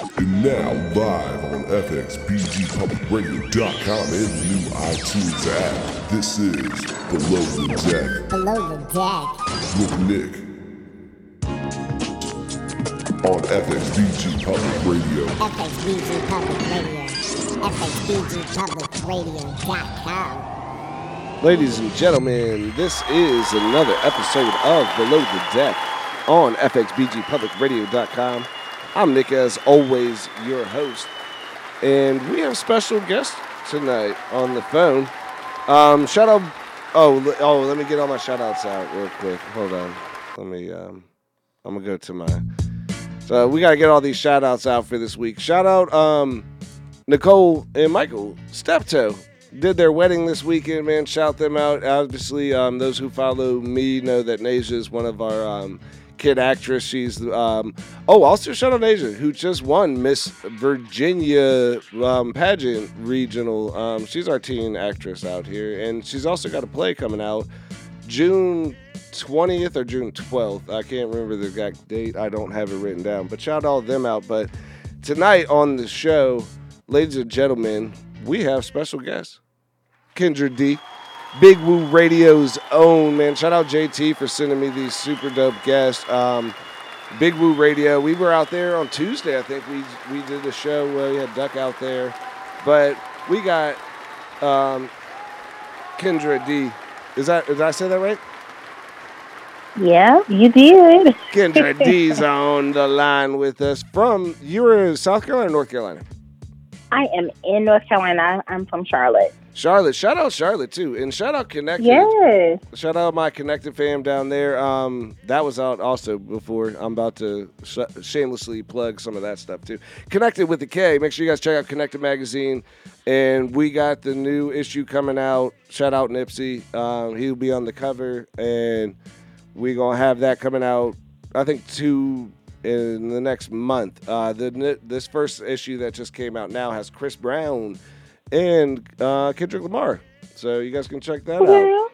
And now, live on FXBGPublicRadio.com and the new iTunes app, this is Below the Deck Below the deck. with Nick on FXBG Public Radio. FXBG Public Radio. FXBGPublicRadio.com. Ladies and gentlemen, this is another episode of Below the Deck on FXBGPublicRadio.com. I'm Nick, as always, your host, and we have special guest tonight on the phone. Um, shout out, oh, oh, let me get all my shout outs out real quick. Hold on. Let me, um, I'm gonna go to my, so we gotta get all these shout outs out for this week. Shout out, um, Nicole and Michael Steptoe did their wedding this weekend, man. Shout them out. Obviously, um, those who follow me know that Nasia is one of our um, kid actress. She's um, oh, also shout out Nasia, who just won Miss Virginia um, pageant regional. Um, she's our teen actress out here, and she's also got a play coming out June 20th or June 12th. I can't remember the exact date. I don't have it written down, but shout all them out. But tonight on the show, ladies and gentlemen, we have special guests. Kendra Dee, Big Woo Radio's own man. Shout out JT for sending me these super dope guests. Um, Big Woo Radio. We were out there on Tuesday. I think we we did a show where we had Duck out there, but we got um, Kendra Dee. Is that did I say that right? Yeah, you did. Kendra D's on the line with us from you were in South Carolina, or North Carolina. I am in North Carolina. I'm from Charlotte. Charlotte, shout out Charlotte too, and shout out Konnected. Yes. Shout out my Konnected fam down there. Um, that was out also before. I'm about to sh- shamelessly plug some of that stuff too. Konnected with the K. Make sure you guys check out Konnected magazine, and we got the new issue coming out. Shout out Nipsey. Um, he'll be on the cover, and we're gonna have that coming out. I think two in the next month. Uh, the this first issue that just came out now has Chris Brown and uh, Kendrick Lamar. So you guys can check that out.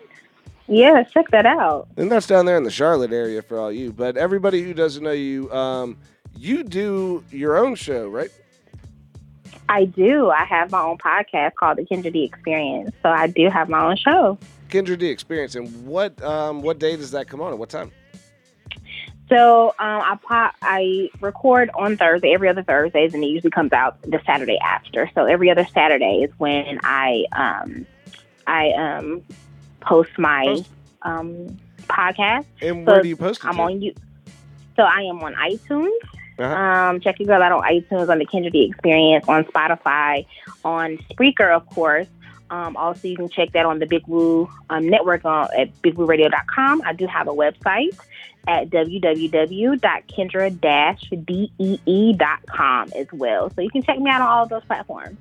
Yeah, check that out. And that's down there in the Charlotte area for all you. But everybody who doesn't know you, um, you do your own show, right? I do. I have my own podcast called The Kendra Dee Experience. So I do have my own show. Kendra Dee Experience. And what um, what day does that come on? And what time? So um, I po- I record on Thursday, every other Thursdays, and it usually comes out the Saturday after. So every other Saturday is when I um, I um, post my um, podcast. And So where do you post it? I'm to? on you. So I am on iTunes. Uh-huh. Um, check your girl out on iTunes, on the Kendra Dee Experience, on Spotify, on Spreaker, of course. Um, also, you can check that on the Big Woo um, network on, at bigwooradio.com. I do have a website at www.kendra-dee.com as well. So you can check me out on all of those platforms.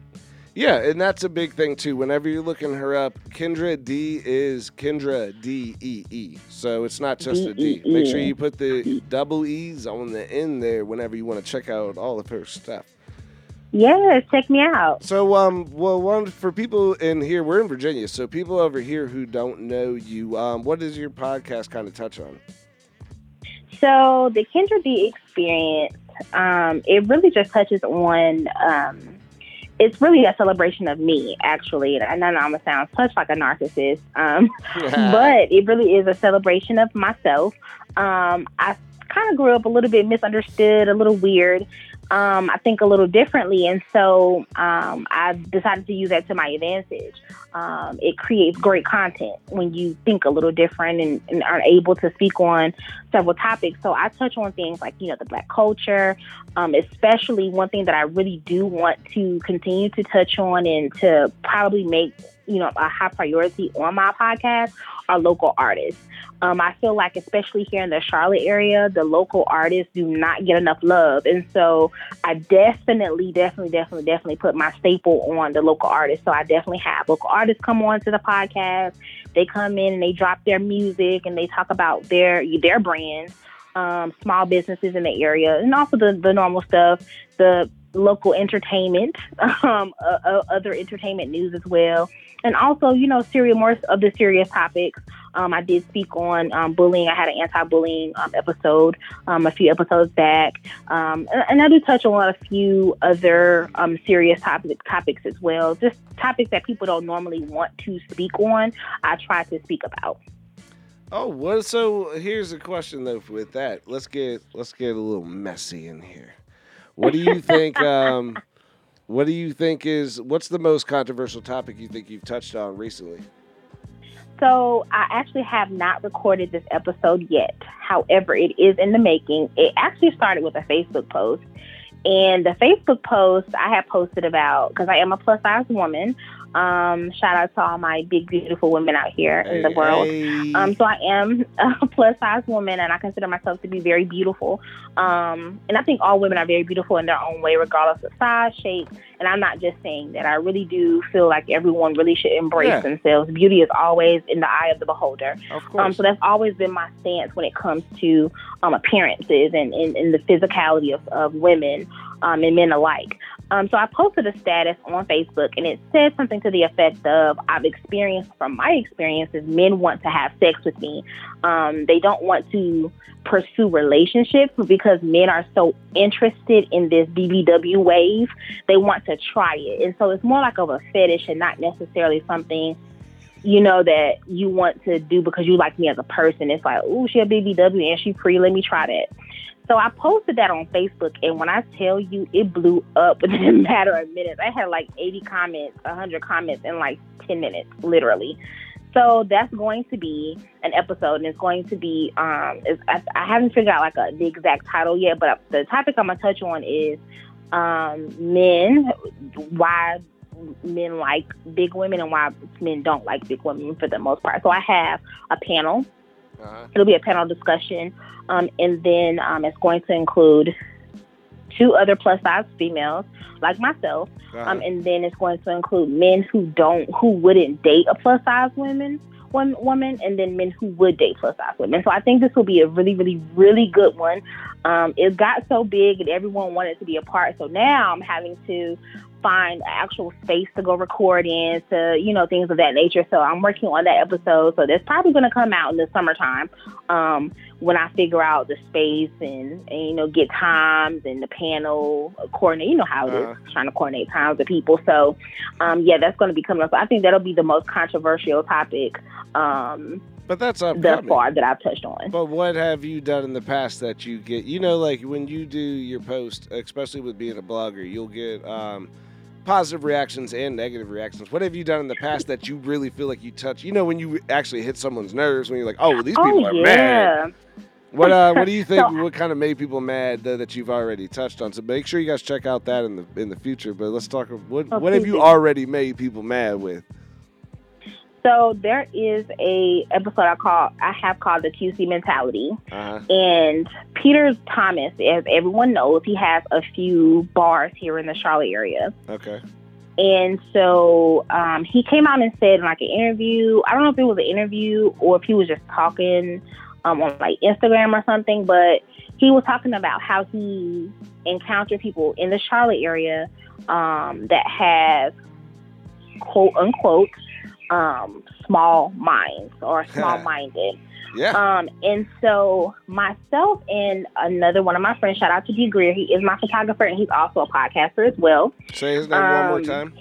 Yeah, and that's a big thing too. Whenever you're looking her up, Kendra Dee is Kendra D E E. So it's not just a D. Make sure you put the double E's on the end there whenever you want to check out all of her stuff. Yes, check me out. So, um, well, one for people in here, we're in Virginia. So, people over here who don't know you, um, what does your podcast kind of touch on? So the Kendra Dee experience, um, it really just touches on. Um, it's really a celebration of me, actually. And I know I'm gonna sound such like a narcissist, um, but it really is a celebration of myself. Um, I kind of grew up a little bit misunderstood, a little weird. Um, I think a little differently, and so um, I decided to use that to my advantage. Um, it creates great content when you think a little different and, and are able to speak on several topics. So I touch on things like, you know, the black culture, um, especially one thing that I really do want to continue to touch on and to probably make, you know, a high priority on my podcast are local artists. Um, I feel like, especially here in the Charlotte area, the local artists do not get enough love. And so I definitely, definitely, definitely, definitely put my staple on the local artists. So I definitely have local artists come on to the podcast. They come in and they drop their music and they talk about their their brands, um, small businesses in the area, and also the, the normal stuff, the local entertainment, um, uh, uh, other entertainment news as well, and also you know serious more of the serious topics Um, I did speak on um, bullying. I had an anti-bullying um, episode um, a few episodes back, um, and, and, I do touch on a few other um, serious topic, topics as well. Just topics that people don't normally want to speak on. I try to speak about. Oh, well, So here's a question though. With that, let's get let's get a little messy in here. What do you think? What do you think is what's the most controversial topic you think you've touched on recently? So I actually have not recorded this episode yet. However, it is in the making. It actually started with a Facebook post. And the Facebook post I have posted about, because I am a plus size woman, um, shout out to all my big, beautiful women out here hey, in the world. Hey. Um, so I am a plus size woman, and I consider myself to be very beautiful. Um, and I think all women are very beautiful in their own way, regardless of size, shape. And I'm not just saying that. I really do feel like everyone really should embrace Yeah. themselves. Beauty is always in the eye of the beholder. Of course. Um, so that's always been my stance when it comes to um, appearances and, and, and the physicality of, of women um, and men alike. Um, so I posted a status on Facebook and it said something to the effect of I've experienced from my experiences, men want to have sex with me. Um, they don't want to pursue relationships because men are so interested in this BBW wave. They want to try it. And so it's more like of a fetish and not necessarily something you know that you want to do because you like me as a person. It's like, oh, she a BBW and she free. Let me try that. So I posted that on Facebook, and when I tell you, it blew up within a matter of minutes. I had like 80 comments, 100 comments in like 10 minutes, literally. So that's going to be an episode, and it's going to be. Um, I, I haven't figured out like a, the exact title yet, but the topic I'm gonna touch on is um, men, why men like big women, and why men don't like big women for the most part. So I have a panel uh-huh. It'll be a panel discussion, um, and then um, it's going to include two other plus size females like myself, Uh-huh. um, and then it's going to include men who don't, who wouldn't date a plus size woman, one woman, and then men who would date plus size women. So I think this will be a really, really, really good one. Um, it got so big and everyone wanted to be a part, so now I'm having to find actual space to go record in, to you know things of that nature. So I'm working on that episode. So that's probably going to come out in the summertime um, when I figure out the space and, and you know get times and the panel coordinate. You know how it is Uh-huh. trying to coordinate times with people. So um, yeah, that's going to be coming up. So I think that'll be the most controversial topic um, But that's upcoming. far that I've touched on. But what have you done in the past that you get? You know, like when you do your post, especially with being a blogger, you'll get um, positive reactions and negative reactions. What have you done in the past that you really feel like you touch? You know, when you actually hit someone's nerves, when you're like, "Oh, these people oh are yeah. mad." What uh, what do you think? So- what kind of made people mad though, that you've already touched on? So make sure you guys check out that in the in the future. But let's talk. What Oh, what have you already made people mad with? So there is a episode I call I have called the QC mentality. Uh huh. And Peter Thomas, as everyone knows, he has a few bars here in the Charlotte area. Okay. And so um, he came out and said in like an interview, I don't know if it was an interview or if he was just talking um, on like Instagram or something, but he was talking about how he encountered people in the Charlotte area um, that have quote unquote um, small minds or small minded. Yeah. Um, and so myself and another one of my friends, shout out to D Greer, he is my photographer and he's also a podcaster as well. Say his name one more um, time.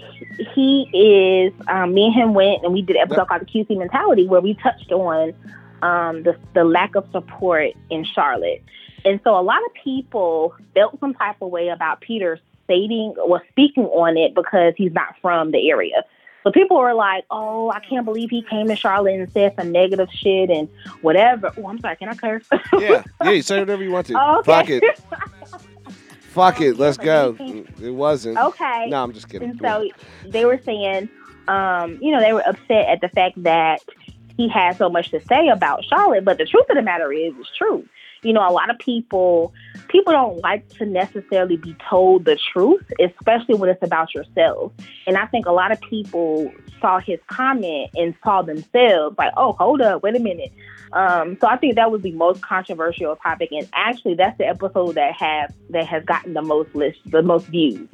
He is um, me and him went and we did an episode Yep. called the QC mentality where we touched on um, the the lack of support in Charlotte. And so a lot of people felt some type of way about Peter stating or speaking on it because he's not from the area. So people were like, "Oh, I can't believe he came to Charlotte and said some negative shit and whatever." Oh, I'm sorry, can I curse? Yeah. Yeah. You say whatever you want to. Oh, okay. Fuck it. Fuck it. Let's go. It wasn't. okay. No, I'm just kidding. And so they were saying, um, you know, they were upset at the fact that he had so much to say about Charlotte. But the truth of the matter is, it's true. You know, a lot of people people don't like to necessarily be told the truth, especially when it's about yourself. And I think a lot of people saw his comment and saw themselves like, oh, hold up, wait a minute. Um, so I think that was the most controversial topic, and actually, that's the episode that have that has gotten the most list, the most views,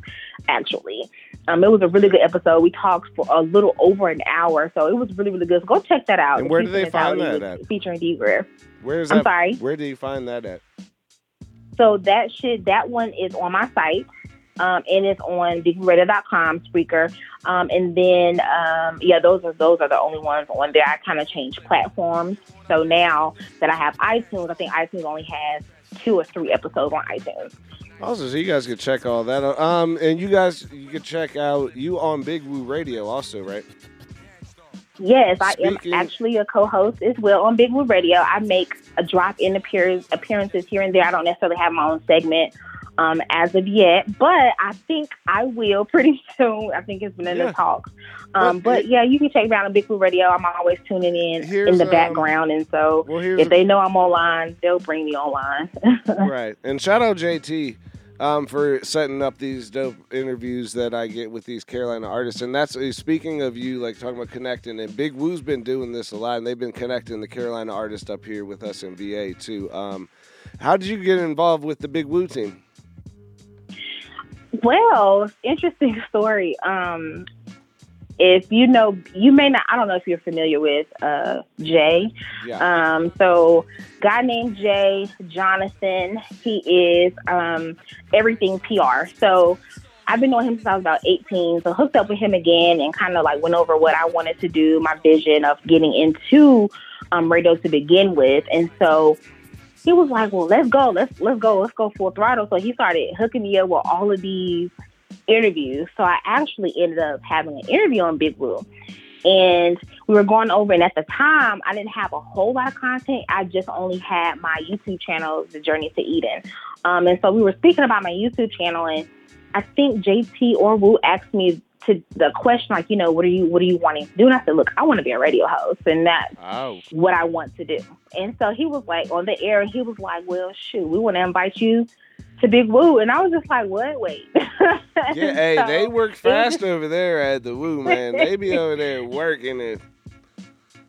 actually. Um, it was a really good episode. We talked for a little over an hour, so it was really, really good. So go check that out. And where do they find that at? Featuring D. Greer. Where's I'm sorry? Where do you find that at? So that shit, that one is on my site. Um, and it's on bigwooradio.com, Spreaker. Um, and then, um, yeah, those are those are the only ones on there. I kind of changed platforms. So now that I have iTunes, I think iTunes only has two or three episodes on iTunes. Also, so you guys can check all that out. Um, and you guys, you can check out you on Big Woo Radio also, right? Yes, I am actually a co-host as well on Big Woo Radio. I make a drop-in appearance, appearances here and there. I don't necessarily have my own segment um, as of yet, but I think I will pretty soon. I think it's been in Yeah. the talks. Um, But but yeah, you can check me out on Big Woo Radio. I'm always tuning in in the um, background, and so Well, if they know I'm online, they'll bring me online. right. And shout out JT um, for setting up these dope interviews that I get with these Carolina artists. And that's uh, speaking of you, like talking about connecting. And Big Woo's been doing this a lot, and they've been connecting the Carolina artists up here with us in VA too. Um, how did you get involved with the Big Woo team? Well, interesting story. Um, if you know, you may not. I don't know if you're familiar with uh, Jay. Yeah. Um, so, guy named Jay Jonathan. He is um, everything PR. So, I've been knowing him since I was about 18. So, hooked up with him again and kind of like went over what I wanted to do, my vision of getting into um, radio to begin with. And so, he was like, "Well, let's go, let's let's go, let's go full throttle." So he started hooking me up with all of these interviews. So I actually ended up having an interview on Big Woo, and we were going over. And at the time, I didn't have a whole lot of content. I just only had my YouTube channel, The Journey to Eden. Um, and so we were speaking about my YouTube channel, and I think JT or Woo asked me to the question like, you know, what are you what are you wanting to do? And I said, look, I want to be a radio host, and that's Oh. what I want to do. And so he was like on the air, and he was like, "Well, shoot, we want to invite you to Big Woo." And I was just like, "What? Wait." Yeah, hey, So, they work fast over there at the Woo, man. They be over there working it.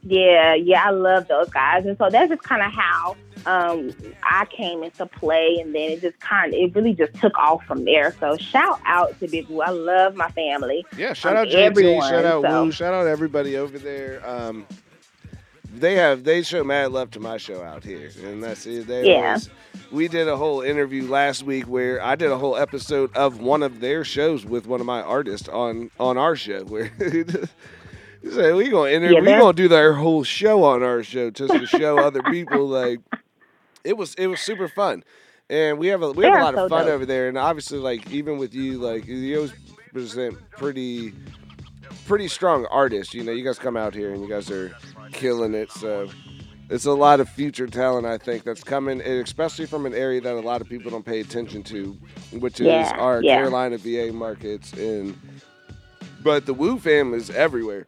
Yeah, yeah, I love those guys, and so that's just kind of how um, I came into play, and then it just kind of, it really just took off from there. So shout out to Big Woo. I love my family. Yeah, shout Um, out JT, everyone, shout out so- Woo, shout out everybody over there. Um, they have they show mad love to my show out here, and that's it. They Yeah. always- we did a whole interview last week where I did a whole episode of one of their shows with one of my artists on on our show where. He said, "We gonna interview. Yeah, we gonna do their whole show on our show just to show other people like it was. It was super fun, and we have a we have a lot of fun dope. over there. And obviously, like even with you, like you always present pretty pretty strong artists. You know, you guys come out here and you guys are killing it. So it's a lot of future talent, I think, that's coming, and especially from an area that a lot of people don't pay attention to, which is Yeah, our yeah. Carolina VA markets. And but the Woo fam is everywhere.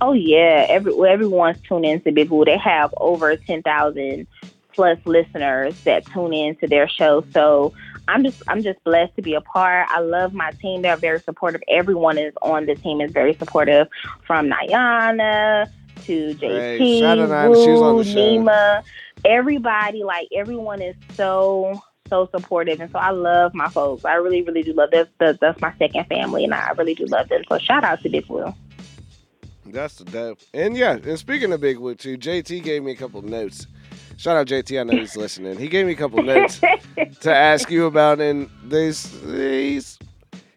Oh yeah, every well, everyone's tuning into Big Woo. They have over ten thousand plus listeners that tune in to their show. So I'm just I'm just blessed to be a part. I love my team. They're very supportive. Everyone is on the team is very supportive, from Nyana to JT, Right. Shout out Nyana. She was on Woo, the show. Nima. Everybody, like everyone, is so so supportive, and so I love my folks. I really, really do love this. That's, that's my second family, and I really do love them. So shout out to Big Woo. That's the dope. And yeah, and speaking of Big Woo too, JT gave me a couple notes. Shout out JT, I know he's listening. He gave me a couple notes to ask you about, and these these.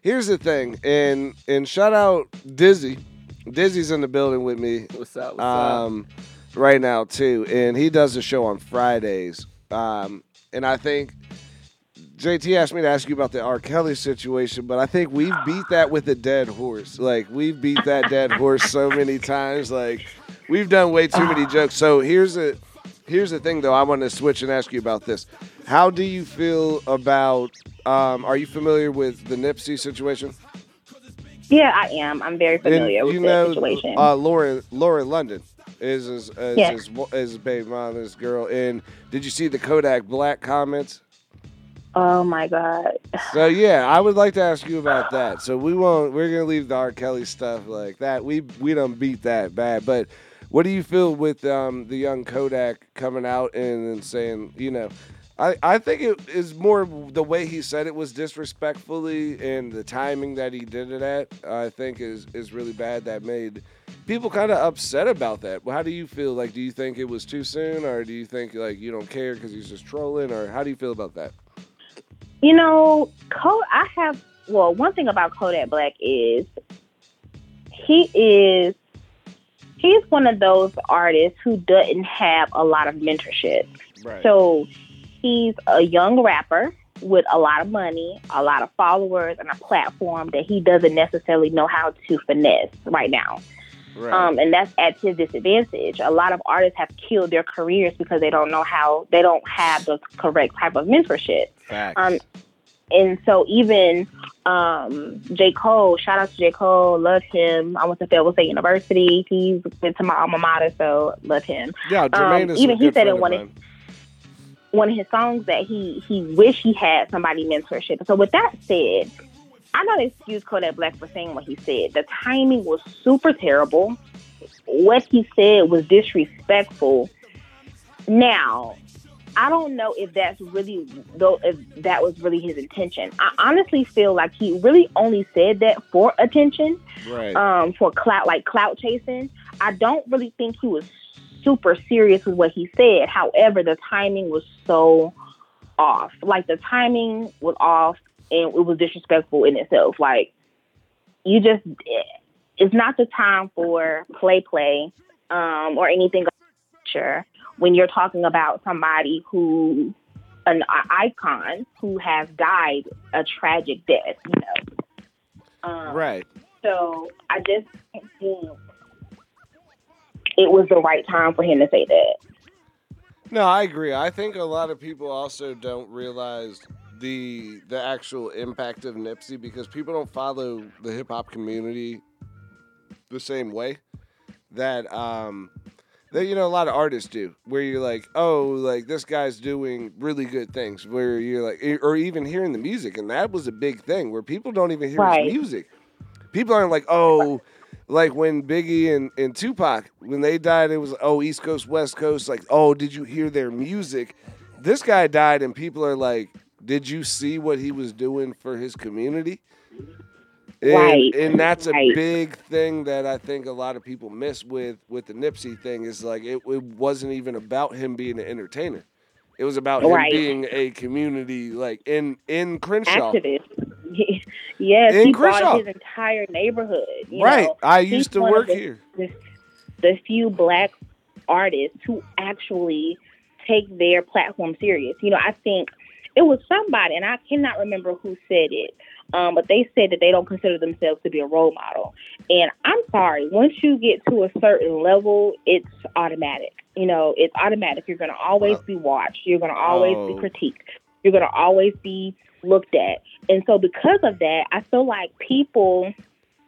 Here's the thing, and and shout out Dizzy. Dizzy's in the building with me What's up? What's um, right now too, and he does a show on Fridays. Um, and I think JT asked me to ask you about the R. Kelly situation, but I think we've beat that with a dead horse. Like we've beat that dead horse so many times. Like we've done way too many jokes. So here's a here's the thing though. I want to switch and ask you about this. How do you feel about? Um, are you familiar with the Nipsey situation? Yeah, I am. I'm very familiar And with you the know, situation. Uh, Laura, Laura London is his, is, Yeah. his, his baby mom, this girl. And did you see the Kodak Black comments? oh my god. So yeah, I would like to ask you about that. So we won't. We're gonna leave the R. Kelly stuff like that. We we don't beat that bad. But what do you feel with um, the young Kodak coming out and, and saying, you know, I, I think it is more the way he said it was disrespectfully and the timing that he did it at. I think is is really bad. That made people kind of upset about that. How do you feel? Like, do you think it was too soon, or do you think like you don't care because he's just trolling, or how do you feel about that? You know, Code. I have well, one thing about Kodak Black is he is he's one of those artists who doesn't have a lot of mentorship. Right. So he's a young rapper with a lot of money, a lot of followers, and a platform that he doesn't necessarily know how to finesse right now. right. Um, and that's at his disadvantage. A lot of artists have killed their careers because they don't know how, they don't have the correct type of mentorship. Facts. Um, and so even um, J. Cole, shout out to J. Cole, love him. I went to Fayetteville State University. He's been to my alma mater, so love him. yeah, Jermaine um, is even he said in one of- One of his songs that he he wished he had somebody mentorship. So with that said, I don't excuse Kodak Black for saying what he said. The timing was super terrible. What he said was disrespectful. Now, I don't know if that's really though if that was really his intention. I honestly feel like he really only said that for attention, Right. um, for clout like clout chasing. I don't really think he was super serious with what he said. However, the timing was so off. Like the timing was off and it was disrespectful in itself. Like you just it's not the time for play play um, or anything nature when you're talking about somebody who an icon who has died a tragic death, you know. Um, right. so I just think it was the right time for him to say that. No, I agree. I think a lot of people also don't realize the the actual impact of Nipsey because people don't follow the hip hop community the same way that um that you know a lot of artists do where you're like oh like this guy's doing really good things where you're like e, or even hearing the music and that was a big thing where people don't even hear Right. his music people aren't like oh like when Biggie and, and Tupac, when they died, it was oh East Coast, West Coast. Like oh, did you hear their music? This guy died, and people are like, did you see what he was doing for his community? And, Right, and that's a right. big thing that I think a lot of people miss with with the Nipsey thing is like it, it wasn't even about him being an entertainer. It was about him being a community like in in Crenshaw. Activist. yes, In he Crenshaw. his entire neighborhood. you Right. know. I He's used to work the- here. The, the few black artists who actually take their platform serious. You know, I think it was somebody, and I cannot remember who said it, um, but they said that they don't consider themselves to be a role model. And I'm sorry, once you get to a certain level, it's automatic. You know, it's automatic. You're going to always Well- be watched. You're going to always Oh. be critiqued. You're going to always be looked at. And so, because of that, I feel like people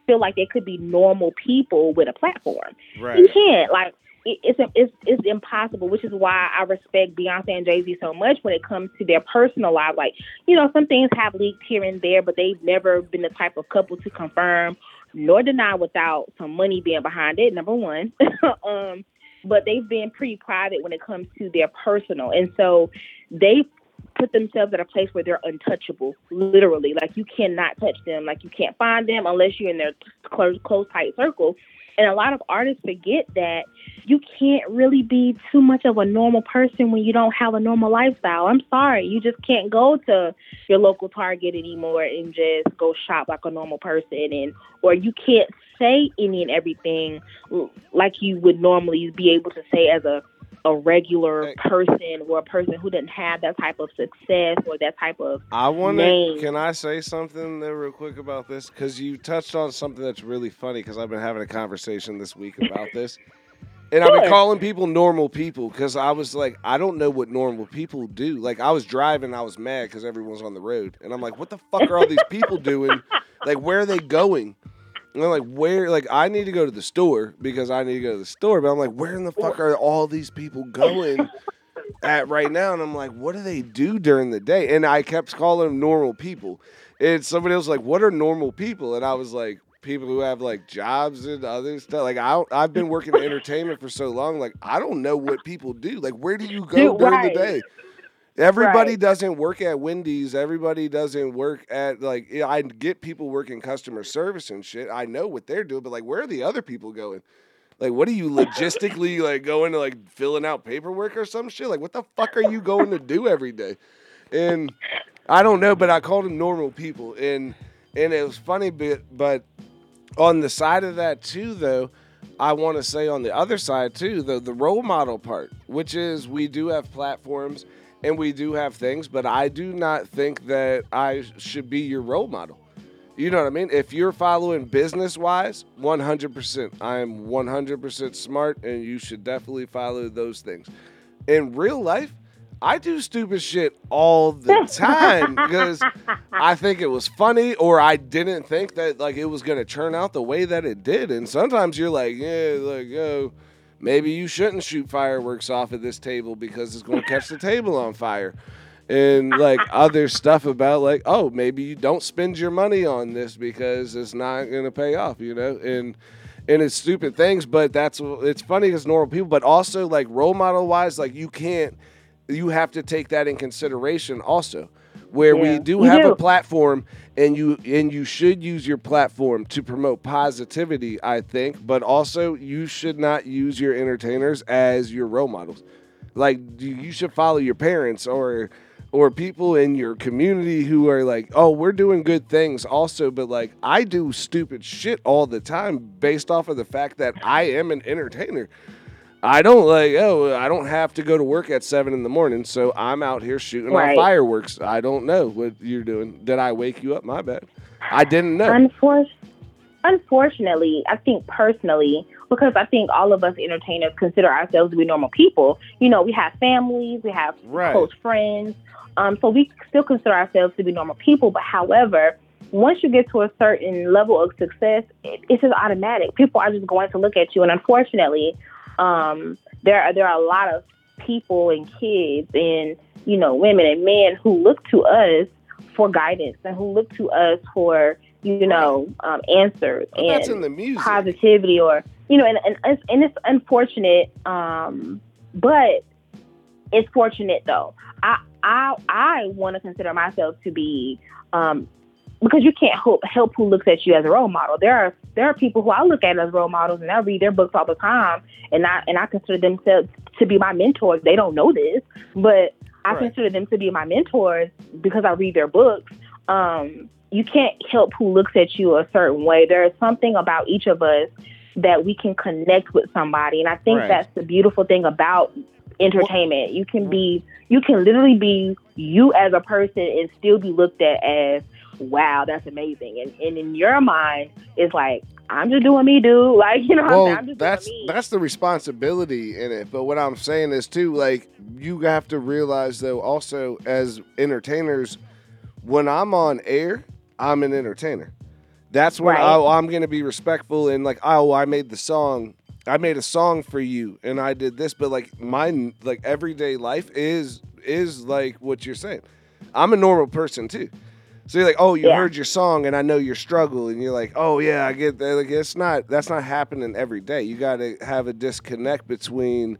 feel like they could be normal people with a platform. You can't like it's it's it's impossible. Which is why I respect Beyonce and Jay Z so much when it comes to their personal life. Like you know, some things have leaked here and there, but they've never been the type of couple to confirm nor deny without some money being behind it. Number one, um, but they've been pretty private when it comes to their personal, and so they put themselves at a place where they're untouchable, literally. Like you cannot touch them. Like you can't find them unless you're in their close, close, tight circle. And a lot of artists forget that you can't really be too much of a normal person when you don't have a normal lifestyle. I'm sorry, you just can't go to your local Target anymore and just go shop like a normal person, and or you can't say any and everything like you would normally be able to say as a a regular person or a person who didn't have that type of success or that type of I want to. Can I say something there real quick about this? Because you touched on something that's really funny. Because I've been having a conversation this week about this, and I've been calling people normal people because I was like, I don't know what normal people do. Like I was driving, I was mad because everyone's on the road, and I'm like, what the fuck are all these people doing? Like where are they going? And I'm like, where? Like I need to go to the store because I need to go to the store. But I'm like, where in the fuck are all these people going? at right now, and I'm like, what do they do during the day? And I kept calling them normal people. And somebody else was like, what are normal people? And I was like, people who have like jobs and other stuff. Like I, don't, I've been working in entertainment for so long. Like I don't know what people do. Like where do you go Dude, during right. the day? Everybody Right. doesn't work at Wendy's. Everybody doesn't work at like I get people working customer service and shit. I know what they're doing, but like where are the other people going? Like what are you logistically like going to like filling out paperwork or some shit? Like what the fuck are you going to do every day? And I don't know, but I called them normal people and and it was funny but but on the side of that too though i want to say on the other side too the the role model part which is we do have platforms and we do have things but i do not think that i should be your role model. You know what i mean? If you're following business wise 100% i am 100% smart and you should definitely follow those things. In real life I do stupid shit all the time because I think it was funny or I didn't think that like it was gonna turn out the way that it did. And sometimes you're like, yeah, like oh, maybe you shouldn't shoot fireworks off of this table because it's gonna catch the table on fire. And like other stuff about like, oh, maybe you don't spend your money on this because it's not gonna pay off, you know? And and it's stupid things, but that's it's funny as normal people, but also like role model wise, like you can't you have to take that in consideration also where we do you have a platform and you and you should use your platform to promote positivity i think but also you should not use your entertainers as your role models. Like you you should follow your parents or or people in your community who are like oh we're doing good things also but like i do stupid shit all the time based off of the fact that i am an entertainer I don't like oh I don't have to go to work at seven in the morning, so I'm out here shooting Right. off fireworks. I don't know what you're doing. Did I wake you up? My bad. I didn't know. Unfor- unfortunately, I think personally, because I think all of us entertainers consider ourselves to be normal people. You know, we have families, we have Right. close friends, um, so we still consider ourselves to be normal people. But however, once you get to a certain level of success, it, it's just automatic. People are just going to look at you, and unfortunately, um, there are there are a lot of people and kids and you know women and men who look to us for guidance and who look to us for you know um, answers But that's in and the music. positivity or you know and and, it's- and it's unfortunate um but it's fortunate though i i i want to consider myself to be um because you can't help help who looks at you as a role model there are there are people who i look at as role models and i read their books all the time and i and i consider themselves to be my mentors they don't know this but i Right. consider them to be my mentors because i read their books um you can't help who looks at you a certain way. There is something about each of us that we can connect with somebody. And I think Right. that's the beautiful thing about entertainment. You can be you can literally be you as a person and still be looked at as wow, that's amazing. And and in your mind it's like I'm just doing me, dude. Like, you know what I'm? I'm that's doing me. that's the responsibility in it. But what I'm saying is too, like you have to realize though, also as entertainers, when I'm on air, I'm an entertainer. That's when Right. I, I'm going to be respectful and like, oh, I made the song. I made a song for you, and I did this. But like mine, like everyday life is is like what you're saying. I'm a normal person too. So you're like, oh, you Yeah. heard your song, and I know your struggle, and you're like, oh yeah, I get that. Like it's not that's not happening every day. You got to have a disconnect between,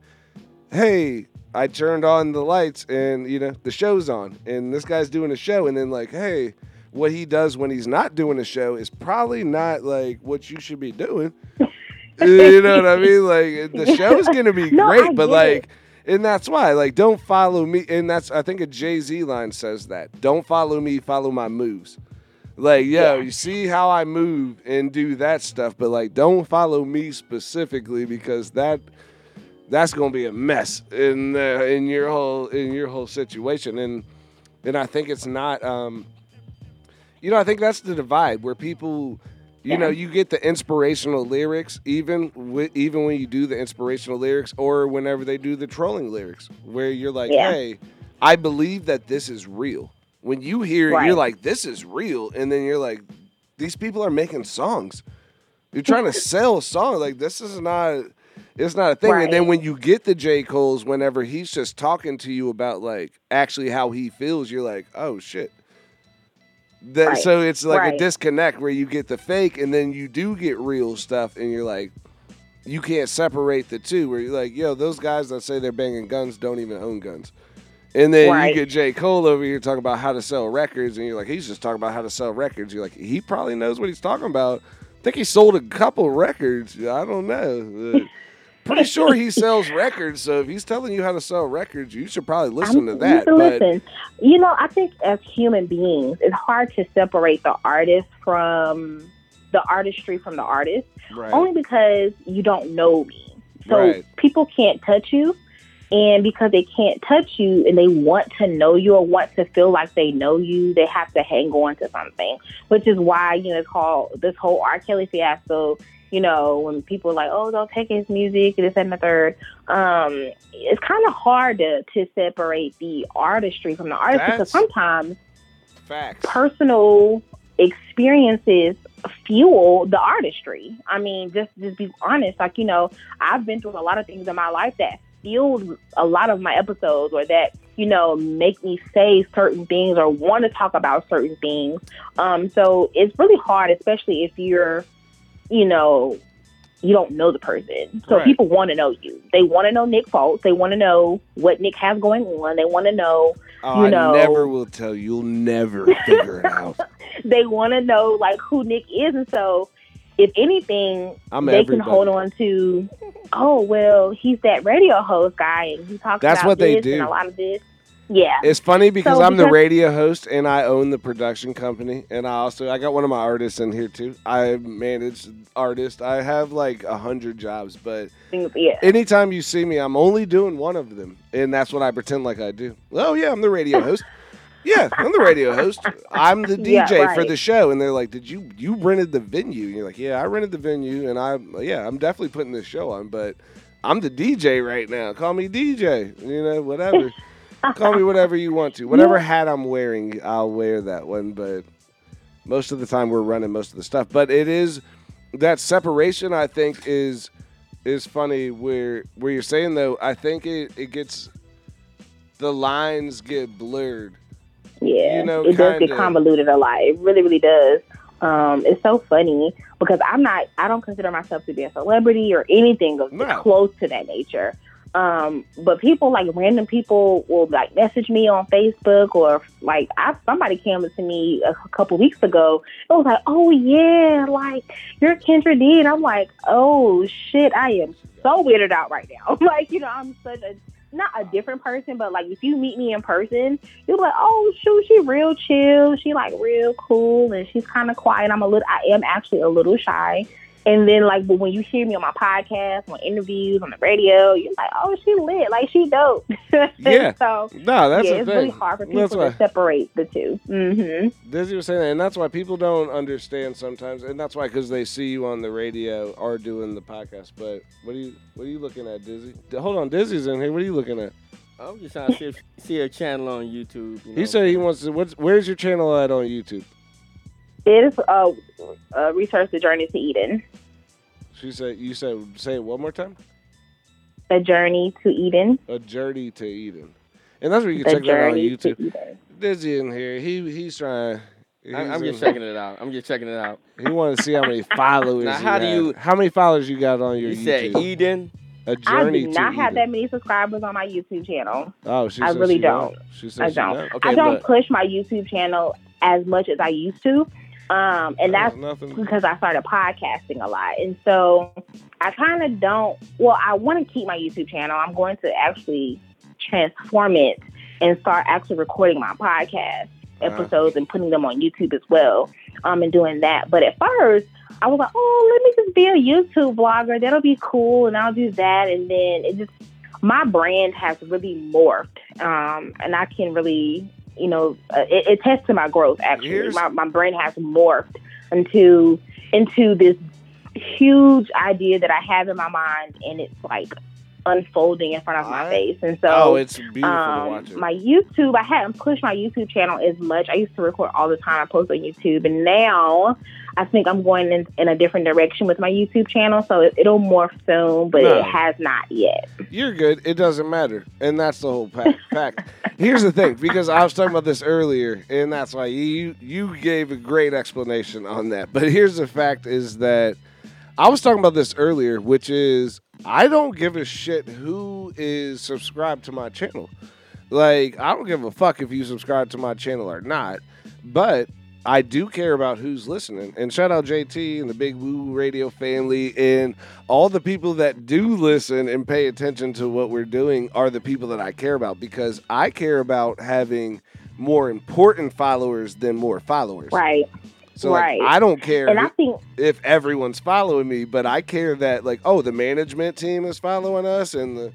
hey, I turned on the lights, and you know the show's on, and this guy's doing a show, and then like, hey, what he does when he's not doing a show is probably not like what you should be doing. you know what I mean? Like the show's gonna be No, great, but like. it. And that's why, like, don't follow me. And that's, I think, a Jay Z line says that. Don't follow me, follow my moves. Like, yo, Yeah. you see how I move and do that stuff, but like, don't follow me specifically because that that's gonna be a mess in uh, in your whole in your whole situation. And and I think it's not. um You know, I think that's the divide where people. You know, you get the inspirational lyrics, even even when you do the inspirational lyrics, or whenever they do the trolling lyrics, where you're like, Yeah. "Hey, I believe that this is real." When you hear Right. you're like, "This is real," and then you're like, "These people are making songs. You're trying to sell songs. Like this is not." It's not a thing. And then when you get the J. Cole's, whenever he's just talking to you about like actually how he feels, you're like, oh shit. That, Right. So it's like a disconnect where you get the fake and then you do get real stuff and you're like, you can't separate the two. Where you're like, yo, those guys that say they're banging guns don't even own guns. And then Right. you get J. Cole over here talking about how to sell records, and you're like, he's just talking about how to sell records. You're like, he probably knows what he's talking about. I think he sold a couple records. I don't know. Pretty sure he sells records. So if he's telling you how to sell records, you should probably listen I'm- to that. But listen. You know, I think as human beings, it's hard to separate the artist from the artistry from the artist, right. only because you don't know me. So Right. people can't touch you. And because they can't touch you and they want to know you or want to feel like they know you, they have to hang on to something, which is why, you know, it's called this whole R. Kelly fiasco. You know, when people are like, oh, don't take his music, this and the third. Um, it's kind of hard to, to separate the artistry from the artist because sometimes Facts. personal experiences fuel the artistry. I mean, just just be honest. Like you know, I've been through a lot of things in my life that fueled a lot of my episodes, or that you know make me say certain things or want to talk about certain things. Um, so it's really hard, especially if you're, you know. You don't know the person, so Right. people want to know you. They want to know Nick faults. They want to know what Nick has going on. They want to know Oh, you I know- never will tell you. You'll never figure it out. they want to know like who Nick is, and so if anything, I'm they everybody. can hold on to. Oh well, he's that radio host guy, and he talks That's about what they this do. and a lot of this. Yeah, It's funny because So I'm the radio host and I own the production company, and I also I got one of my artists in here too. I manage artists. I have like a hundred jobs, but yeah. anytime you see me, I'm only doing one of them, and that's what I pretend like I do. Oh yeah, I'm the radio host. Yeah, I'm the radio host. I'm the DJ Yeah, for the show, and they're like, "Did you you rented the venue?" And you're like, "Yeah, I rented the venue, and I yeah, I'm definitely putting this show on, but I'm the DJ right now. Call me DJ. You know, whatever. Call me whatever you want to. Whatever hat I'm wearing, I'll wear that one. But most of the time, we're running most of the stuff. But it is that separation. I think is is funny. Where where you're saying though, I think it it gets the lines get blurred. Yeah, you know, it does get convoluted a lot. It really, really does. Um, it's so funny because I'm not. I don't consider myself to be a celebrity or anything of No. close to that nature. Um, but people like random people will like message me on Facebook or like I somebody came up to me a couple weeks ago. It was like, oh yeah, like you're Kendra Dee, and I'm like, oh shit, I am so weirded out right now. like you know, I'm such a not a different person, but like if you meet me in person, you're like, oh shoot, she real chill. She like real cool, and she's kind of quiet. I'm a little, I am actually a little shy. And then like, but when you hear me on my podcast, on interviews, on the radio, you're like, oh, she lit, like she dope. Yeah. so No, that's yeah, it's thing. really hard for people That's why to separate the two. Mm-hmm. Dizzy was saying that, and that's why people don't understand sometimes, and that's why because they see you on the radio or doing the podcast. But what are you what are you looking at, Dizzy? Hold on, Dizzy's in here. What are you looking at? I'm just trying to see, if, see a channel on YouTube. You know? He said he wants to. What's where's your channel at on YouTube? It is uh, uh, research the journey to Eden. She said you said say it one more time. A journey to Eden. A journey to Eden, and that's where you The can check that out on YouTube. Eden. Dizzy in here. He he's trying. I, I'm just checking it out. I'm just checking it out. He wanted to see how many followers. Now, you how do have. you- How many followers you got on your You said YouTube? Eden. A I journey I do to not have Eden. that many subscribers on my YouTube channel. Oh, she I said really she don't. She said I don't. don't. Okay, I don't but push my YouTube channel as much as I used to. Um, and that's because I started podcasting a lot. And so I kind of don't, well, I want to keep my YouTube channel. I'm going to actually transform it and start actually recording my podcast Uh-huh. episodes and putting them on YouTube as well. Um, and doing that. But at first, I was like, oh, let me just be a YouTube blogger. That'll be cool. And I'll do that. And then it just, my brand has really morphed. Um, and I can really, you know, uh, it, it tests to my growth, actually. Here's- My, my brand has morphed into into this huge idea that I have in my mind, and it's like unfolding in front of my I- face. And so, oh, it's beautiful to um, watch it. my YouTube, I hadn't pushed my YouTube channel as much. I used to record all the time. I post on YouTube, and now I think I'm going in, in a different direction with my YouTube channel. So it, it'll morph soon, but No. it has not yet. You're good. It doesn't matter, and that's the whole pack. fact. Here's the thing, because I was talking about this earlier, and that's why you you gave a great explanation on that. But here's the fact: is that I was talking about this earlier, which is I don't give a shit who is subscribed to my channel. Like, I don't give a fuck if you subscribe to my channel or not, but I do care about who's listening. And shout out JT and the Big Woo Radio family and all the people that do listen and pay attention to what we're doing are the people that I care about because I care about having more important followers than more followers. Right. So like, Right. I don't care And I think if everyone's following me, but I care that like, oh, the management team is following us and the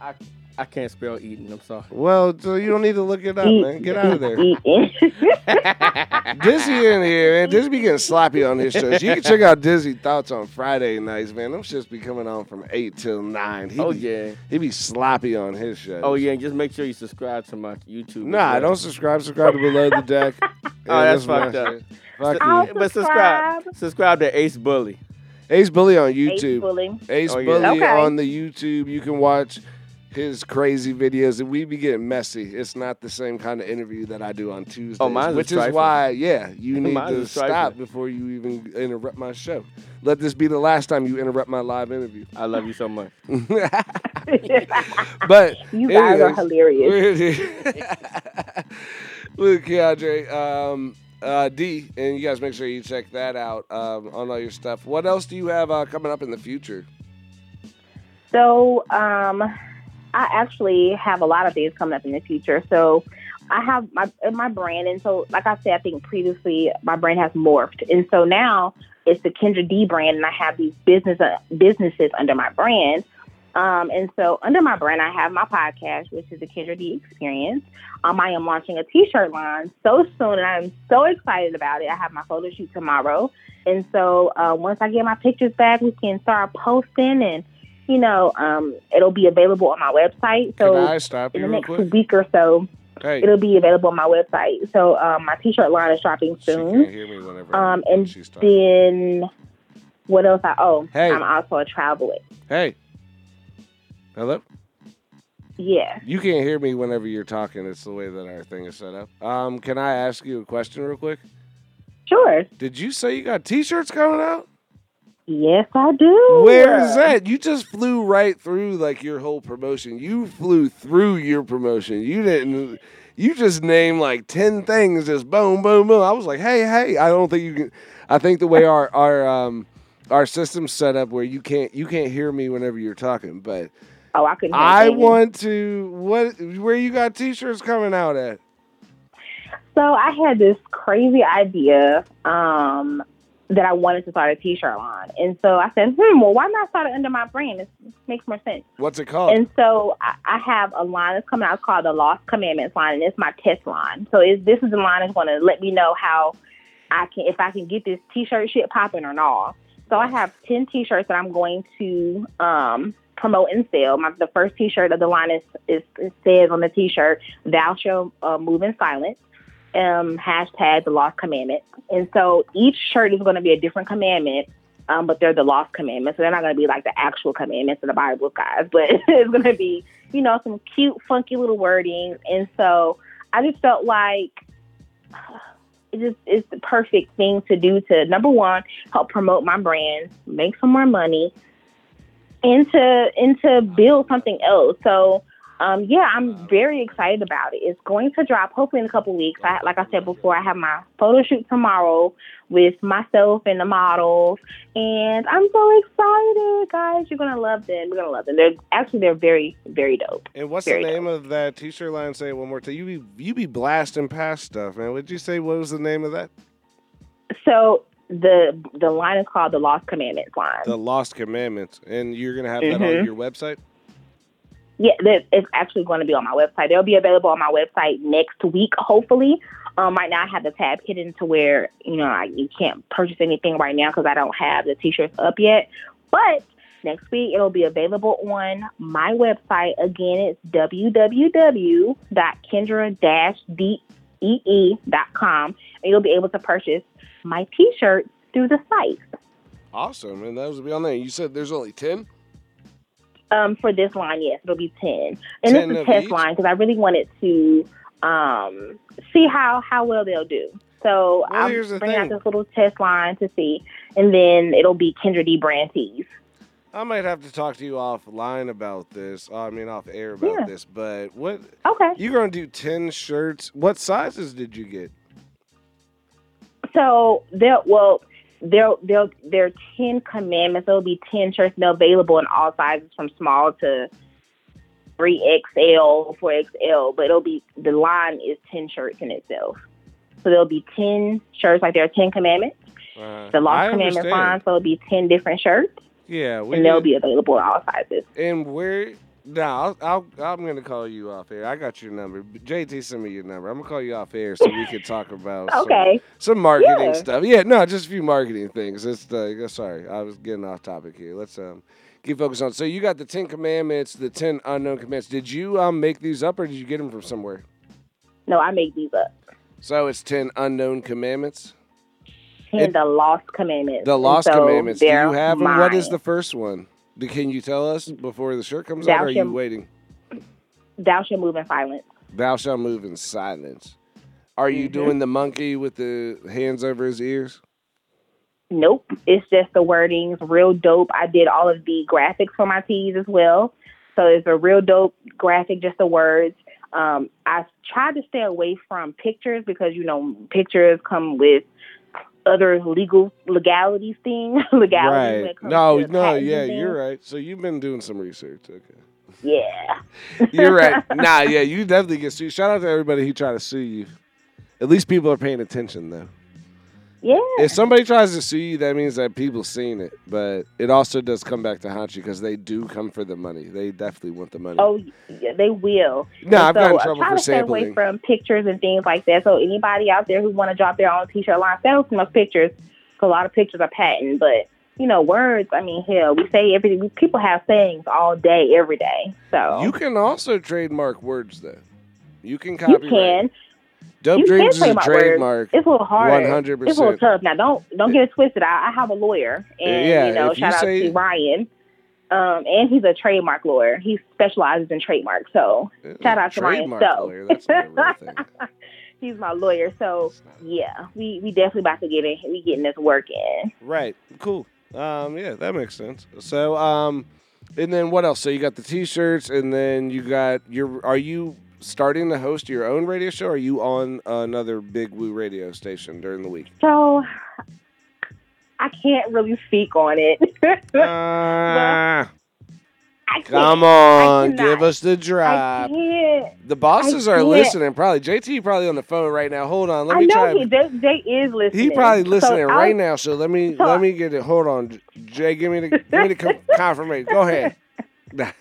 I, I can't spell eating. I'm sorry. well, so you don't need to look it up, eat- man. Get out of there. eat- Dizzy in here, man. Dizzy be getting sloppy on his shows. You can check out Dizzy Thoughts on Friday nights, man. Them shits be coming on from eight till nine. He Oh be, yeah. he be sloppy on his shows. Oh yeah. And just make sure you subscribe to my YouTube. as Nah, well. don't subscribe. Subscribe to Below the Deck. Oh, that's my fucked up. Fuck I'll you. But subscribe. subscribe. Subscribe to Ace Bully. Ace Bully on Ace YouTube. bully. Ace Oh, yeah. Bully Okay. on the YouTube. You can watch his crazy videos, and we be getting messy. It's not the same kind of interview that I do on Tuesdays, Oh, mine's which is trifling. why, yeah, you need Mine's to stop before you even interrupt my show. Let this be the last time you interrupt my live interview. I love you so much. but You guys are hilarious. Look, Keandre, um, uh, D, and you guys make sure you check that out um, on all your stuff. What else do you have uh, coming up in the future? So, um, I actually have a lot of things coming up in the future. So, I have my my brand, and so like I said, I think previously my brand has morphed, and so now it's the Kendra Dee brand, and I have these business uh, businesses under my brand. Um, and so under my brand, I have my podcast, which is the Kendra Dee Experience. Um, I am launching a T-shirt line so soon, and I'm so excited about it. I have my photo shoot tomorrow, and so uh, once I get my pictures back, we can start posting, and you know, um, it'll be available on my website. So Can I stop in the next quick? week or so, Hey, it'll be available on my website. So um, my T-shirt line is dropping soon. can't hear me whenever Um, and then what else? I oh, Hey. I'm also a traveler. Hey, hello. Yeah. You can't hear me whenever you're talking. It's the way that our thing is set up. Um, can I ask you a question real quick? Sure. Did you say you got T-shirts coming out? Yes, I do. Where is that? You just flew right through like your whole promotion. You flew through your promotion. You didn't. You just named like ten things, just boom, boom, boom. I was like, hey, hey. I don't think you can. I think the way our our um our system's set up where you can't you can't hear me whenever you're talking. But Oh, I couldn't. hear I anything. want to. What? Where you got T-shirts coming out at? So I had this crazy idea um, that I wanted to start a T-shirt line, and so I said, "Hmm, well, why not start it under my brand? It makes more sense." What's it called? And so I, I have a line that's coming out it's called the Lost Commandments line, and it's my test line. So this is the line that's going to let me know how I can, if I can get this T-shirt shit popping or not. So I have ten T-shirts that I'm going to um, promote and sell. My, the first T-shirt of the line is, is it says on the T-shirt, "Thou shalt uh, move in silence." Um, hashtag the Lost Commandment. And so each shirt is going to be a different commandment um, but they're the lost commandments. So they're not going to be like the actual commandments of the Bible, guys. But it's going to be, you know, some cute, funky little wording. And so I just felt like it just is the perfect thing to do to number one help promote my brand, make some more money, and to and to build something else. So. Um, yeah, I'm very excited about it. It's going to drop hopefully in a couple weeks. I, like I said before, I have my photo shoot tomorrow with myself and the models, and I'm so excited, guys. You're gonna love them. You're gonna love them. They're actually they're very very dope. and what's very the name of that T-shirt line? Say it one more time. You be you be blasting past stuff, man. Would you say what was the name of that? So the the line is called the Lost Commandments line. The Lost Commandments, and you're gonna have that on Mhm. your website. Yeah, it's actually going to be on my website. They'll be available on my website next week, hopefully. Um, right now, I have the tab hidden to where you know I, you can't purchase anything right now because I don't have the t-shirts up yet. But next week, it'll be available on my website. Again, it's www.kendra-dee.com, and you'll be able to purchase my t-shirts through the site. Awesome, and those will be on there. You said there's only ten. Um, for this line, yes, it'll be ten, and 10 it's a test each? line because I really wanted to um see how how well they'll do. So Well, I'm here's the bringing out this little test line to see, and then it'll be Kendra Dee brand. I might have to talk to you offline about this. I mean, off air about Yeah. this. But what Okay. you're gonna do? Ten shirts. What sizes did you get? So there, well, there, there, there are ten commandments. There'll be ten shirts. available in all sizes, from small to three XL, four XL. But it'll be the line is ten shirts in itself. So there'll be ten shirts. Like there are ten commandments. Uh, The lost commandment line. So it'll be ten different shirts, Yeah, we and they'll be available in all sizes. And where? Now, I'll, I'll, I'm gonna call you off air. I got your number. JT, send me your number. I'm gonna call you off air so we can talk about some- Okay. some, marketing Yeah. stuff. Yeah, no, just a few marketing things. It's uh, sorry, I was getting off topic here. Let's um keep focused on. So you got the Ten Commandments, the Ten Unknown Commandments. Did you um make these up or did you get them from somewhere? No, I made these up. So it's Ten Unknown Commandments. Ten It- the lost commandments. The Lost so Commandments. Do you have them? What is the first one? Can you tell us before the shirt comes Thou out? Or are you waiting? Thou shalt move in silence. Thou shalt move in silence. Are you Mhm. doing the monkey with the hands over his ears? Nope. It's just the wordings, real dope. I did all of the graphics for my tees as well. So it's a real dope graphic, just the words. Um, I tried to stay away from pictures because, you know, pictures come with other legal legalities thing. legality. right. No, no, yeah, and you're right. So you've been doing some research. Okay. Yeah. You're right. Nah, yeah, you definitely get sued. Shout out to everybody who tried to sue you. At least people are paying attention though. Yeah. If somebody tries to sue you, that means that people seen it. But it also does come back to haunt you because they do come for the money. They definitely want the money. Oh, yeah, they will. no, And I've gotten in so, uh, trouble try for to stay away from pictures and things like that. So anybody out there who want to drop their own t-shirt line, us some pictures. 'cause a lot of pictures are patent, but you know, words. I mean, hell, we say everything. People have sayings all day, every day. So You can also trademark words though. You can you can. Dope you Dreams is a trademark words. It's a little hard. 100%. It's a little tough. Now, don't don't get it twisted. I, I have a lawyer, and Yeah, you know, if you shout out say- to Ryan. Um, and he's a trademark lawyer. He specializes in trademarks. So Shout out to Ryan Trademark Stowe. lawyer, That's not a real thing. he's my lawyer. So yeah, we we definitely about to get in. We getting this work in. Right. Cool. Um, yeah, that makes sense. So, um, and then what else? So you got the t-shirts, and then you got your. Are you starting to host your own radio show? Or are you on another big woo radio station during the week? So I can't really speak on it. Ah, come on, give us the I drop. The bosses are listening. Probably JT probably on the phone right now. Hold on, let I me know try. he Jay, Jay is listening. He probably So listening I'll- right now. So let me So- let me get it. Hold on, Jay. Give me the give me the confirmation. Go ahead.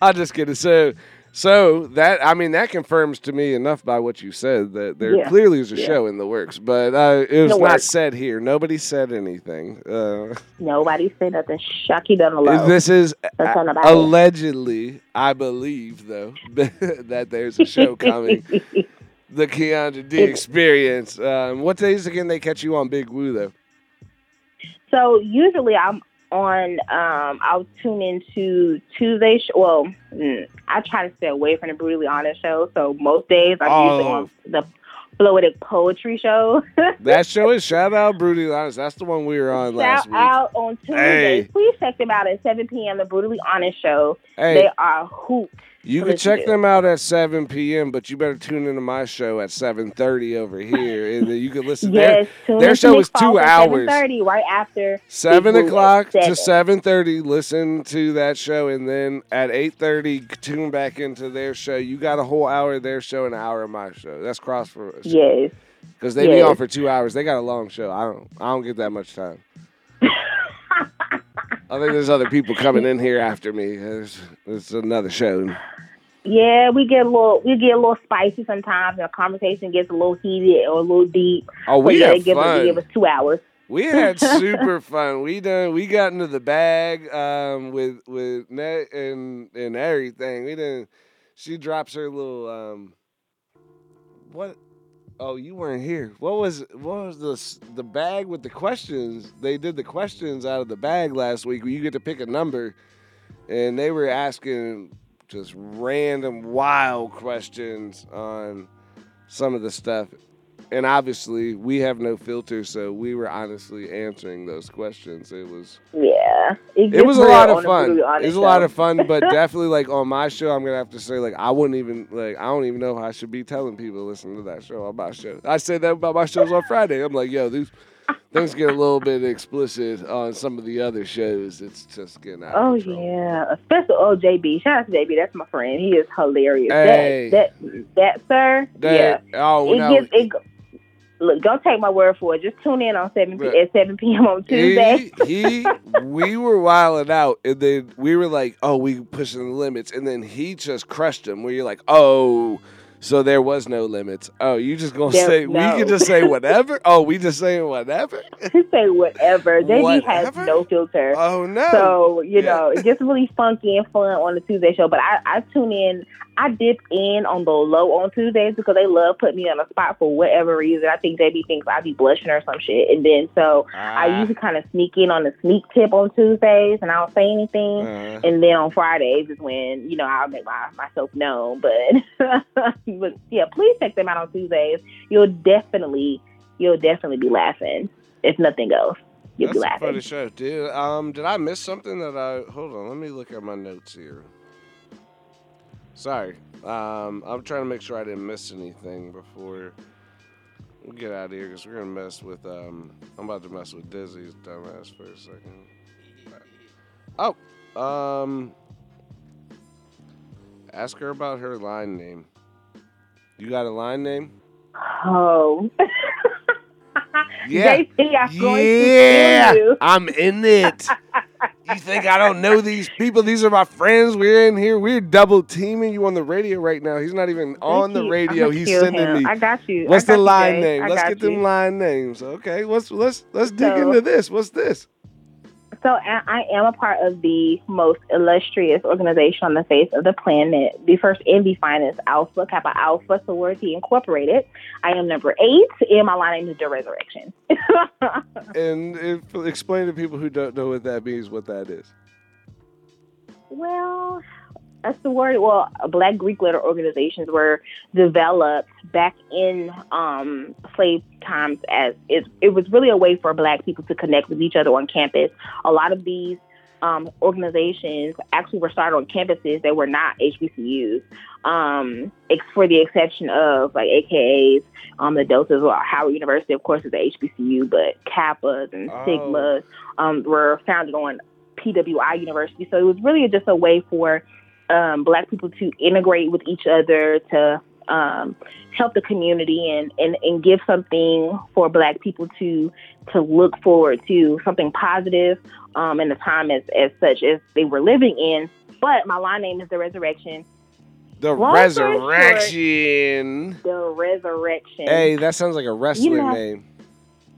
I'll just get it. So so that I mean that confirms to me enough by what you said that there Yeah. clearly is a Yeah. show in the works, but uh, it was The not works. said here. Nobody said anything. Uh, Nobody said nothing. Shucky done alone. this is allegedly, I believe though, that there's a show coming. the Keandra D Experience. Um, what days again they catch you on Big Woo though? So usually I'm on. Um, I'll tune into Tuesday. Sh- well, mm, I try to stay away from the brutally honest show. So most days I'm usually Oh. on the poetic poetry show. That show is shout out Brutally Honest. That's the one we were on last week. Shout out on Tuesday. Hey. Please check them out at 7 p.m. The brutally honest show. Hey, They are hoot. You can check them out at 7 p.m., but you better tune into my show at 7:30 over here, and then you can listen. there. Yes, tune their show is two hours. 7:30, right after Seven Big Woo at o'clock to seven thirty. Listen to that show, and then at eight thirty, tune back into their show. You got a whole hour of their show, and an hour of my show. That's cross for us Yes. because they be on for two hours. They got a long show. I don't. I don't get that much time. I think there's other people coming in here after me. There's, there's another show. Yeah, we get a little we get a little spicy sometimes. The conversation gets a little heated or a little deep. Oh, we yeah, had give fun. give us two hours. We had super fun. We done. We got into the bag um, with with net and and everything. We didn't. She drops her little um. What? Oh, you weren't here. What was what was the the bag with the questions? They did the questions out of the bag last week. Where you get to pick a number, and they were asking just random wild questions on some of the stuff. And obviously we have no filter, so we were honestly answering those questions. It was Yeah, it gets was a lot of fun. It was a lot of fun, but definitely like on my show, I'm gonna have to say like I wouldn't even like I don't even know how I should be telling people to listen to that show on my show. I said that about my shows on Friday. I'm like, yo, these things get a little bit explicit on some of the other shows. It's just getting out. Oh yeah, especially oh JB. Shout out to JB. That's my friend. He is hilarious. Hey. That that that sir. That- yeah. Oh it no. gets it. Look, don't take my word for it. Just tune in on seven p- at seven p.m. on Tuesday. He, he we were wilding out, and then we were like, "Oh, we pushing the limits," and then he just crushed them. Where you're like, "Oh, so there was no limits. Oh, you just gonna There- say we can just say whatever? Oh, we just saying whatever? He say whatever. JB has no filter. Oh no! So, you Yeah. know, it gets really funky and fun on the Tuesday show. But I, I tune in, I dip in on the low on Tuesdays because they love putting me on a spot for whatever reason. I think JB thinks I be blushing or some shit. And then so I Ah, usually kind of sneak in on the sneak tip on Tuesdays and I don't say anything. uh, And then on Fridays is when, you know, I'll make my, myself known. But, but yeah, please check them out on Tuesdays. You'll definitely, you'll definitely be laughing if nothing else. You'll that's be a laughing. funny show, dude. Um, did I miss something that I? Hold on, let me look at my notes here. Sorry, um, I'm trying to make sure I didn't miss anything before we get out of here because we're gonna mess with. Um, I'm about to mess with Dizzy's dumbass for a second. Oh, um, ask her about her line name. You got a line name? Oh. Yeah. JP, I'm going Yeah, I'm in it. you think I don't know these people? These are my friends. We're in here. We're double teaming you on the radio right now. He's not even you. on the radio. He's sending him. me. I got you. What's got the line Jay. name? I Let's get them line names. Okay, let's let's let's dig So- into this. What's this? So I I am a part of the most illustrious organization on the face of the planet, the first and the finest Alpha Kappa Alpha Sorority Incorporated. I am number eight, and my line name is The Resurrection. And if, explain to people who don't know what that means. What that is. Well, a word. well, Black Greek letter organizations were developed back in um, slave times as it, it was really a way for Black people to connect with each other on campus. A lot of these um, organizations actually were started on campuses that were not HBCUs, um, ex- for the exception of like AKAs, um, the Deltas, or Howard University, of course, is a HBCU, but Kappas and Oh. Sigmas um, were founded on PWI University. So it was really just a way for um, Black people to integrate with each other, to um, help the community, and, and, and give something for Black people to to look forward to, something positive um, in the time as, as such as they were living in. But my line name is The Resurrection. The Long short- resurrection. The Resurrection. Hey, that sounds like a wrestling know- name.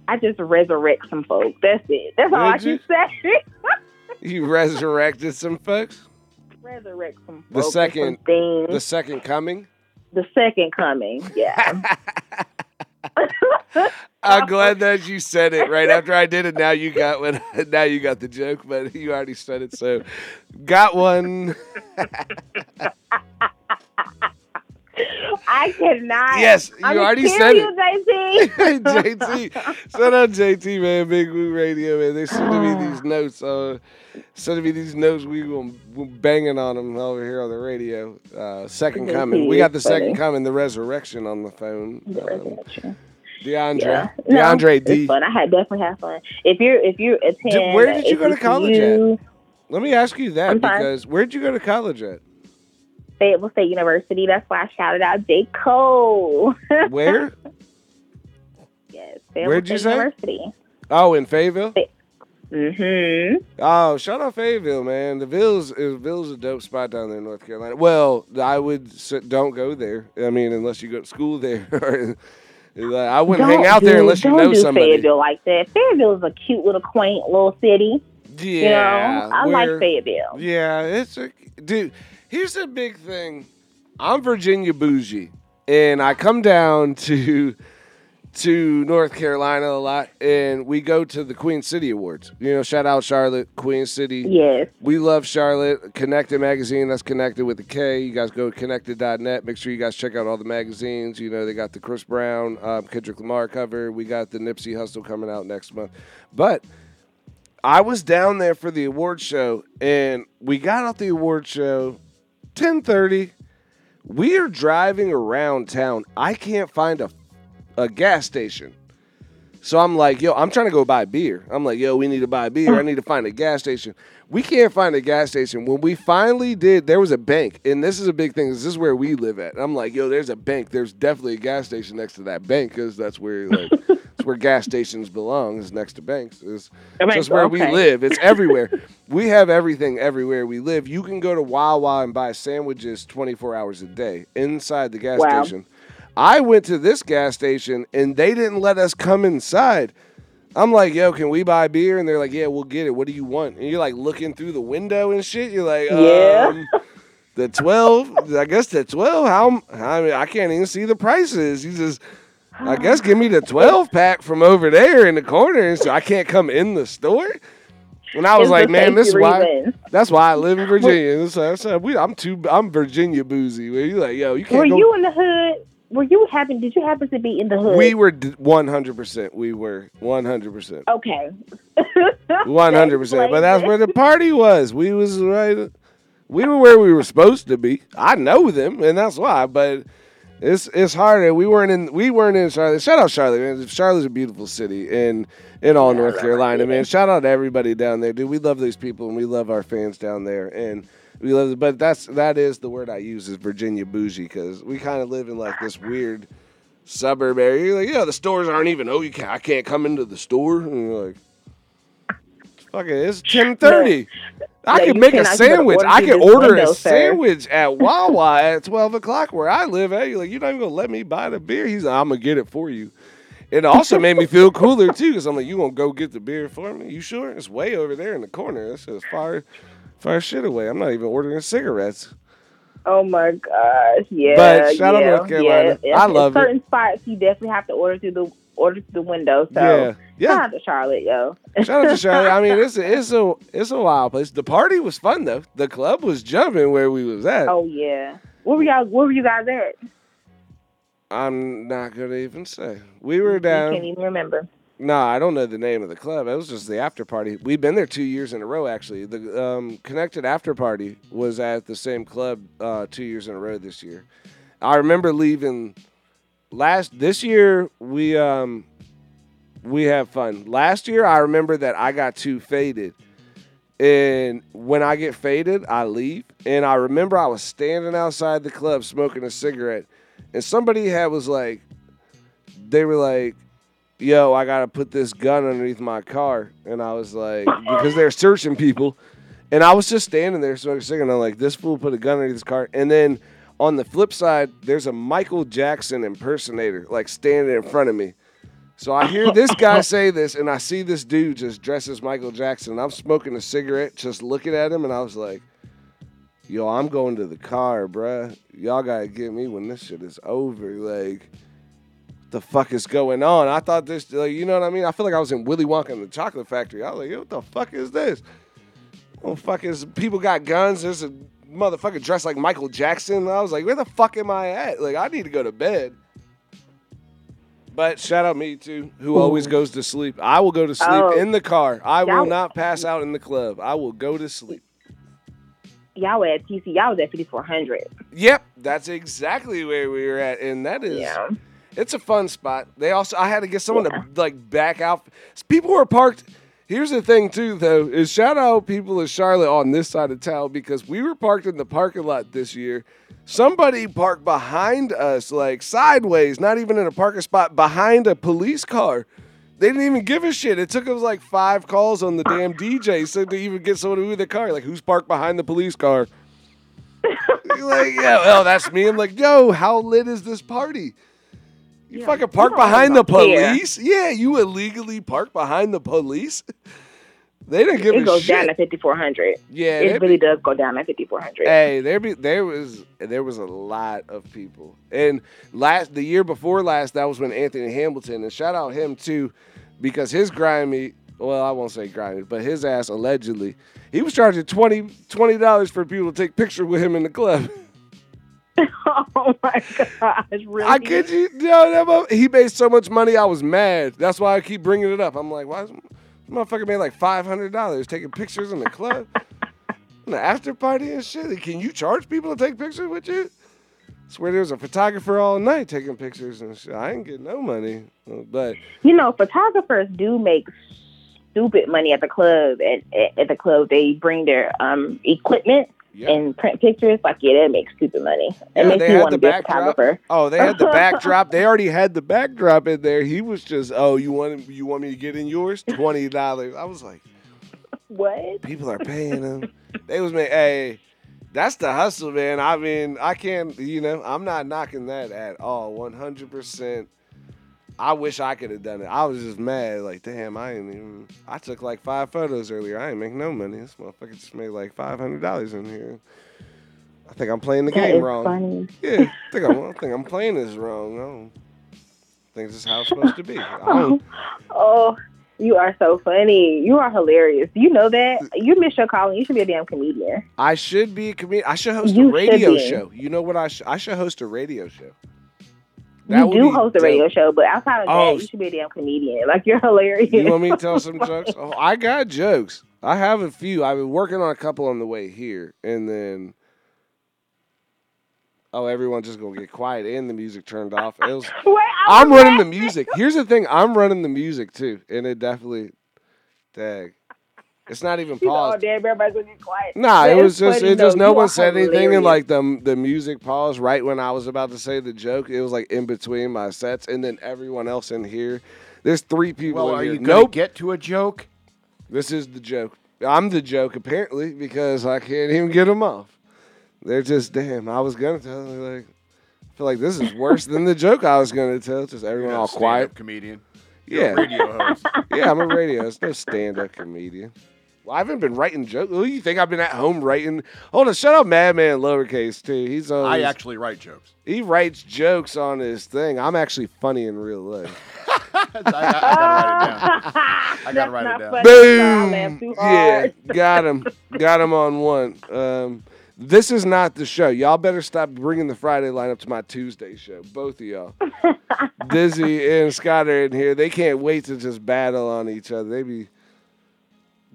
I just resurrect some folks. That's it. That's all I Did you? can say. You resurrected some folks. Resurrect some The second- things. The second coming. the second coming. Yeah. I'm glad that you said it right after I did it. Now you got one. Now you got the joke, but you already said it. So, got one. I cannot. Yes, you I'm already said you, JT. JT, shout out JT, man, Big Woo Radio, man. They sending me these notes. Uh, sending me these notes. We gonna banging on them over here on the radio. Uh, second JT coming. We got the second coming. The resurrection on the phone. The Um. DeAndre, Yeah. No, DeAndre D. Fun. I had definitely had fun. If you're if you attend, where did you go to college at? Let me ask you that because where'd you go to college at? Fayetteville State University. That's why I shouted out J Cole. Where? yes, Fayetteville Where'd you State say? University. Oh, in Fayetteville. Mm-hmm. Oh, shout out Fayetteville, man. The Villes is Ville's a dope spot down there in North Carolina. Well, I would don't go there. I mean, unless you go to school there. I wouldn't hang Don't out there unless you know do somebody. Fayetteville like that. Fayetteville is a cute little quaint little city. Yeah, You know, I like Fayetteville. Yeah, it's a dude. Here's the big thing. I'm Virginia bougie, and I come down to to North Carolina a lot, and we go to the Queen City Awards. You know, shout out Charlotte, Queen City. Yes. We love Charlotte. Konnected Magazine, that's Konnected with the K. You guys go to connected.net. Make sure you guys check out all the magazines. You know, they got the Chris Brown, um, Kendrick Lamar cover. We got the Nipsey Hussle coming out next month. But I was down there for the award show, and we got off the award show 1030. We are driving around town. I can't find a, a gas station. So I'm like, yo, I'm trying to go buy beer. I'm like, yo, we need to buy beer. I need to find a gas station. We can't find a gas station. When we finally did, there was a bank, and this is a big thing. This is where we live at. I'm like, yo, there's a bank. There's definitely a gas station next to that bank because that's where like it's where gas stations belong. Is next to banks. Is just where we live. It's everywhere. we have everything everywhere we live. You can go to Wawa and buy sandwiches 24 hours a day inside the gas Wow. station. I went to this gas station and they didn't let us come inside. I'm like, yo, can we buy beer? And they're like, yeah, we'll get it. What do you want? And you're like looking through the window and shit. You're like, Yeah. um, the 12, I guess the 12, how, I mean, I can't even see the prices. You just, I guess give me the 12 pack from over there in the corner. So I can't come in the store. And I was It's like, man, this is why. That's why I live in Virginia. So I said, we, I'm too. I'm Virginia boozy. Where you like, yo, you can't Were go. you in the hood? Were you happen? Did you happen to be in the hood? we were 100. percent We were 100. percent Okay. 100. percent But that's where the party was. We was right. We were where we were supposed to be. I know them, and that's why. But it's it's harder. We weren't in. We weren't in Charlotte. Shout out Charlotte, man. Charlotte's a beautiful city, and in all North Carolina, man. Shout out to everybody down there, dude. We love these people, and we love our fans down there, and we love. But that's that is the word I use is Virginia bougie because we kind of live in like this weird suburb area. You're like, yeah, the stores aren't even. Oh, you can't. I can't come into the store. And you're like, fuck it. It's ten thirty. I can make a sandwich. I can order window, a sir. sandwich at Wawa at twelve o'clock where I live. At you're like, you're not even gonna let me buy the beer. He's like, I'm gonna get it for you. It also made me feel cooler too, because I'm like, you gonna go get the beer for me? You sure? It's way over there in the corner. That's as far, far shit away. I'm not even ordering cigarettes. Oh my gosh! Yeah. But shout out North Carolina. Yeah. I love it. certain spots you definitely have to order through the order through the window. So Yeah, yeah. shout out to Charlotte, yo. Shout out to Charlotte. I mean, it's a, it's a it's a wild place. The party was fun though. The club was jumping where we was at. oh yeah. Where were y'all? Where were you guys at? I'm not gonna even say. We were I down. can't even remember. No, I don't know the name of the club. It was just the after party. We've been there two years in a row, actually. The um, Konnected After Party was at the same club uh, two years in a row this year. I remember leaving last this year. We um, we have fun. Last year, I remember that I got too faded, and when I get faded, I leave. And I remember I was standing outside the club smoking a cigarette, and somebody had was like, they were like yo, I gotta put this gun underneath my car. And I was like, because they're searching people. And I was just standing there smoking a cigarette. And I'm like, this fool put a gun underneath his car. And then on the flip side, there's a Michael Jackson impersonator, like standing in front of me. So I hear this guy say this, and I see this dude just dressed as Michael Jackson. I'm smoking a cigarette, just looking at him, and I was like, yo, I'm going to the car, bruh. Y'all gotta get me when this shit is over. Like, the fuck is going on? I thought this, like, you know what I mean? I feel like I was in Willy Wonka in the Chocolate Factory. I was like, yo, what the fuck is this? Oh, fuck is people got guns? There's a motherfucker dressed like Michael Jackson. I was like, where the fuck am I at? Like, I need to go to bed. But shout out me too, who always goes to sleep. I will go to sleep Oh. in the car. I will not pass out in the club. I will go to sleep. Y'all were at TC. Y'all was at 5400. Yep, that's exactly where we were at, and that is Yeah. it's a fun spot. They also I had to get someone to like back out. People were parked. Here's the thing too, though, is shout out people in Charlotte on this side of town because we were parked in the parking lot this year. Somebody parked behind us, like sideways, not even in a parking spot, behind a police car. They didn't even give a shit. It took us like five calls on the damn DJ so to even get someone to move the car. Like, who's parked behind the police car? Like, yeah, well, that's me. I'm like, yo, how lit is this party? You Yeah, fucking park behind the even care. police? Yeah, you illegally park behind the police? They didn't give it a goes shit. down to fifty four hundred. yeah, It really does go down to fifty four hundred. Hey, there be there was there was a lot of people, and last the year before last, that was when Anthony Hamilton and shout out him too, because his grimy, well, I won't say grimy, but his ass allegedly, he was charging 20 dollars for people to take pictures with him in the club. oh my gosh, really? I kid you, no, that he made so much money, I was mad. That's why I keep bringing it up. I'm like, why? Is, this motherfucker made like five hundred dollars taking pictures in the club, in the after party and shit. Can you charge people to take pictures with you? I Swear there's a photographer all night taking pictures and shit. I ain't getting no money, but You know, photographers do make stupid money at the club. At, at, at the club, they bring their um equipment yeah. and print pictures. Like, yeah, that makes stupid money. It Yeah, makes they had want the to be a backdrop. Oh, they had the backdrop. They already had the backdrop in there. He was just, oh, you want you want me to get in yours? Twenty dollars. I was like. What? People are paying them. they was making, hey, that's the hustle, man. I mean, I can't, you know, I'm not knocking that at all. 100%. I wish I could have done it. I was just mad. Like, damn, I ain't even, I took like five photos earlier. I ain't make no money. This motherfucker just made like $500 in here. I think I'm playing the That game wrong. funny. Yeah, I think I'm, I think I'm playing this wrong. I don't think this is how it's supposed to be. Oh, oh, you are so funny. You are hilarious. You know that? You missed your calling. You should be a damn comedian. I should be a comedian. I should host You a radio show. You know what? I should I should host a radio show. You would do host a radio show, but outside of Oh, that, you should be a damn comedian. Like you're hilarious. You want me to tell some jokes? Oh, I got jokes. I have a few. I've been working on a couple on the way here, and then oh, everyone's just gonna get quiet and the music turned off. It was, Wait, I'm running the music. Here's the thing. I'm running the music too, and it definitely, dag, it's not even She's all damn, everybody's gonna get quiet. Nah, But it was just funny, it just though. no You one are said anything and like the the music paused right when I was about to say the joke. It was like in between my sets and then everyone else in here. There's three people Well, in are here. you going to nope. get to a joke? This is the joke. I'm the joke apparently because I can't even get them off. They're just damn. I was gonna tell them like I feel like this is worse than the joke I was gonna tell. Just everyone You're all a stand-up quiet. comedian. Yeah, Radio host. yeah. I'm a radio. It's no stand-up comedian. Well, I haven't been writing jokes. Who do you think I've been at home writing? Hold on, shut up, Madman lowercase too. He's on. I actually write jokes. he writes jokes on his thing. I'm actually funny in real life. I, I, I gotta write it down. I gotta write it down. Boom. I Yeah, got him. Got him on one. Um, this is not the show. Y'all better stop bringing the Friday lineup to my Tuesday show. Both of y'all. Dizzy and Scott are in here. They can't wait to just battle on each other. They be.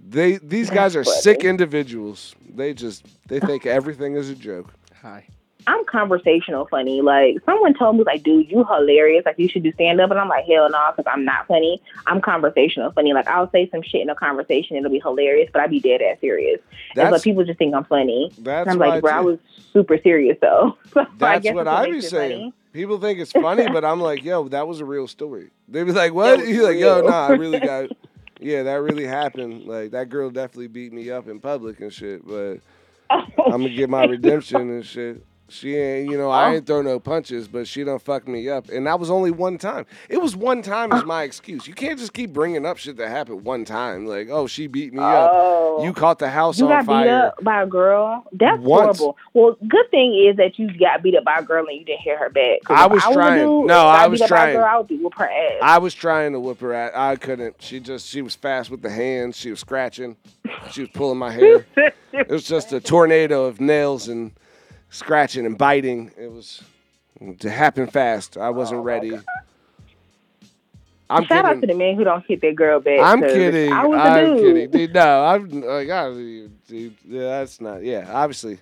They these guys are sick individuals. They just they think everything is a joke. Hi. I'm conversational funny. Like someone told me, like, dude, you hilarious. Like you should do stand up, and I'm like, hell no, because I'm not funny. I'm conversational funny. Like I'll say some shit in a conversation, it'll be hilarious, but I'd be dead ass serious. and That's but people just think I'm funny. that's And I'm why like, bro, I too. was super serious though. So I That's guess what that's I be saying. funny. People think it's funny, but I'm like, yo, that was a real story. They be like, what? was He's like, yo, real. nah, I really got, yeah, that really happened. Like that girl definitely beat me up in public and shit. But oh, I'm gonna get my redemption and shit. She ain't, you know, I oh. ain't throw no punches, but she done fucked me up, and that was only one time. It was one time is oh. my excuse. You can't just keep bringing up shit that happened one time. Like, oh, she beat me up. Oh. You caught the house You on got beat fire. up by a girl. That's Once. horrible. Well, good thing is that you got beat up by a girl and you didn't hit her back. I was a trying. dude, No, and I was beat up trying. girl, I would be whoop her ass. I was trying to whip her ass. I couldn't. She just she was fast with the hands. She was scratching. She was pulling my hair. It was just a tornado of nails and scratching and biting. It was to happen fast. I wasn't oh ready. I'm Shout out to the men who don't hit their girl back. I'm kidding. I was a I'm dude. kidding. Dude, no, I'm like, I, dude, yeah, that's not. Yeah, obviously,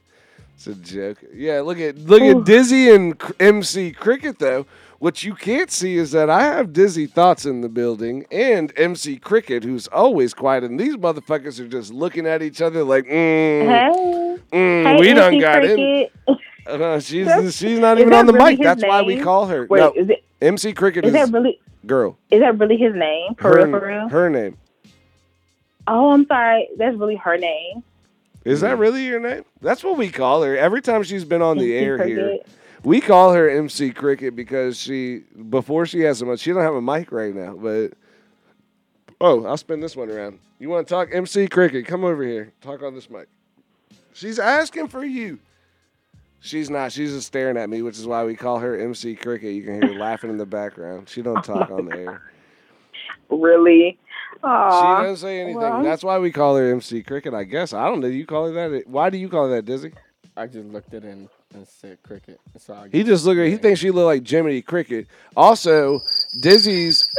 it's a joke. Yeah, look at look at Dizzy and MC Cricket though. What you can't see is that I have Dizzy thoughts in the building and MC Cricket, who's always quiet, and these motherfuckers are just looking at each other like, mm, Hey, mm, hey, we done MC got in. Cricket. Uh, she's she's not even on the really mic. That's why we call her. Wait, no, is it MC Cricket is is, that really girl. is that really his name? For her, real, for real? her name. Oh, I'm sorry. That's really her name. Is that really your name? That's what we call her. Every time she's been on the air here. We call her MC Cricket because she before she has a mic. She don't have a mic right now, but Oh, I'll spin this one around. You want to talk MC Cricket? Come over here. Talk on this mic. She's asking for you. She's not. She's just staring at me, which is why we call her MC Cricket. You can hear her laughing in the background. She don't talk on the air. Really? Aww. She doesn't say anything. well. That's why we call her MC Cricket, I guess. I don't know. You call her that? Why do you call her that, Dizzy? I just looked at it and, and said cricket. So I He just look at. He thinks she look like Jiminy Cricket. Also, Dizzy's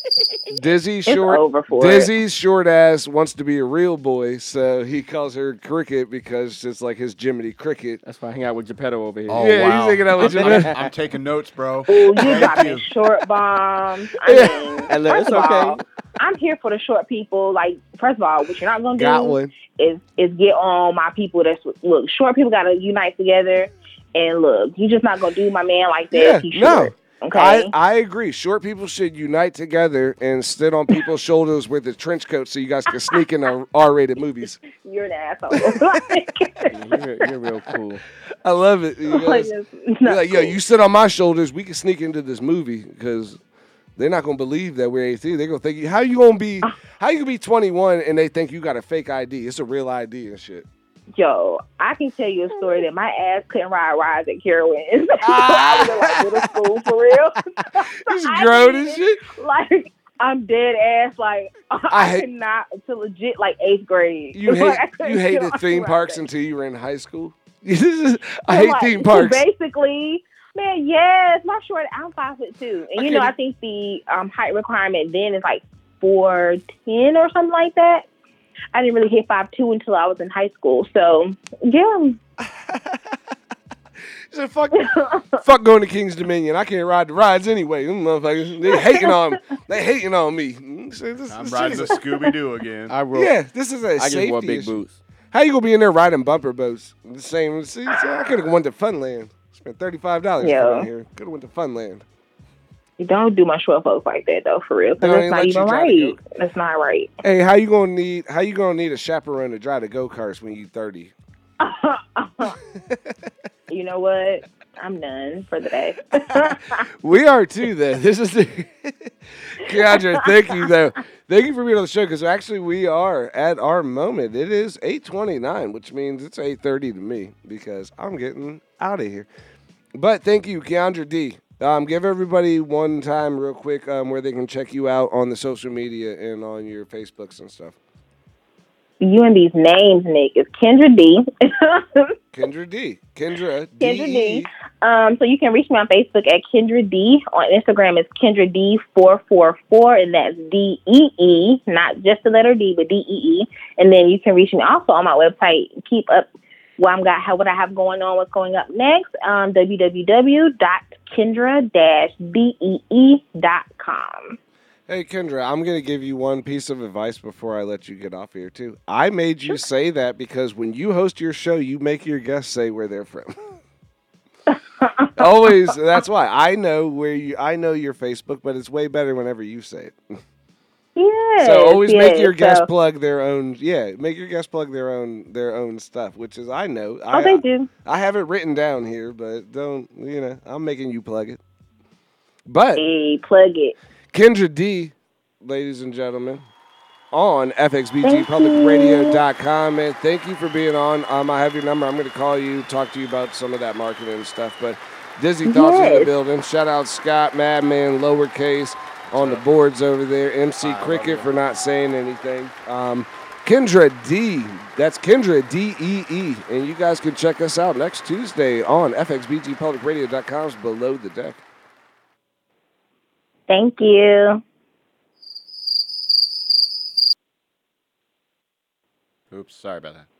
Dizzy's It's short. over for it. Short ass wants to be a real boy, so he calls her Cricket because it's like his Jiminy Cricket. That's why I hang out with Geppetto over here. Oh, Yeah, he's wow. thinking that was I'm, I'm, I'm taking notes, bro. Ooh, you Thank got you. me short bombs. I Yeah. mean, And look, it's okay. all, I'm here for the short people. Like, first of all, what you're not gonna do one. is is get on my people. That's look, short people gotta unite together. And look, you're just not gonna do my man like that. Yeah, no. Okay. I, I agree. Short people should unite together and sit on people's shoulders with a trench coat so you guys can sneak in our R-rated movies. you're an asshole. You're, you're real cool. I love it. You like, guys- You're not like, yo, cool. you sit on my shoulders. We can sneak into this movie because they're not gonna believe that we're 18. They're gonna think, how you gonna be? Ah. How you gonna be 21 and they think you got a fake ID? It's a real ID and shit. Yo, I can tell you a story that my ass couldn't ride rides at Carowinds. I was in like ah. middle school for real. He's I grown and shit. Like I'm dead ass. Like I, I hate- could not until legit like eighth grade. You Like, hate couldn't you hated theme parks until you were in high school. I hate like, theme parks. Basically, man, yes, my short. I'm five foot two, and I you know I think the um, height requirement then is like four ten or something like that. I didn't really hit five two until I was in high school. So yeah, He said, fuck, fuck going to King's Dominion. I can't ride the rides anyway. Them motherfuckers, they hating on, they hating on me. Mm, so this- I'm this riding the Scooby Doo again. I wrote. Yeah, this is a I just safety wore big issue. boots. How you gonna be in there riding bumper boats? The same. See, see, I could have went to Funland. Spent thirty five dollars Yeah. here. Could have went to Funland. you don't do my short folks like that though, for real. that's not even right. That's not right. Hey, how you gonna need? How you gonna need a chaperone to drive the go karts when you thirty? you know what? I'm done for the day. We are too. Then this is the Keandra. Thank you though. Thank you for being on the show because actually we are at our moment. It is eight twenty nine, which means it's eight thirty to me because I'm getting out of here. But thank you, Keandra D. Um, give everybody one time real quick um, where they can check you out on the social media and on your Facebooks and stuff. you and these names, Nick, is Kendra Dee. Kendra Dee. Kendra Dee. Kendra Dee. Um, so you can reach me on Facebook at Kendra Dee. On Instagram is Kendra Dee four four four, and that's D E E, not just the letter D, but D E E. And then you can reach me also on my website. Keep up what I'm got, how what I have going on, what's going up next. Um, www.kendra-dee.com. Hey Kendra, I'm gonna give you one piece of advice before I let you get off here too. I made you say that because when you host your show, you make your guests say where they're from. Always, that's why I know where you. I know your Facebook, but it's way better whenever you say it. Yes, so always make yes. your guests So- plug their own. Yeah, make your guests plug their own their own stuff, which is I know. Oh, I, they do. I have it written down here, but don't you know? I'm making you plug it. But Hey, plug it. Kendra Dee, ladies and gentlemen, on FXBGPublicRadio.com. And thank you for being on. Um, I have your number. I'm going to call you, talk to you about some of that marketing stuff. But Dizzy Thoughts in the building. Shout out Scott, Madman, lowercase, on the boards over there. MC Cricket for not saying anything. Um, Kendra Dee. That's Kendra D E E. And you guys can check us out next Tuesday on FXBGPublicRadio.com's Below the Deck. Thank you. Oops, sorry about that.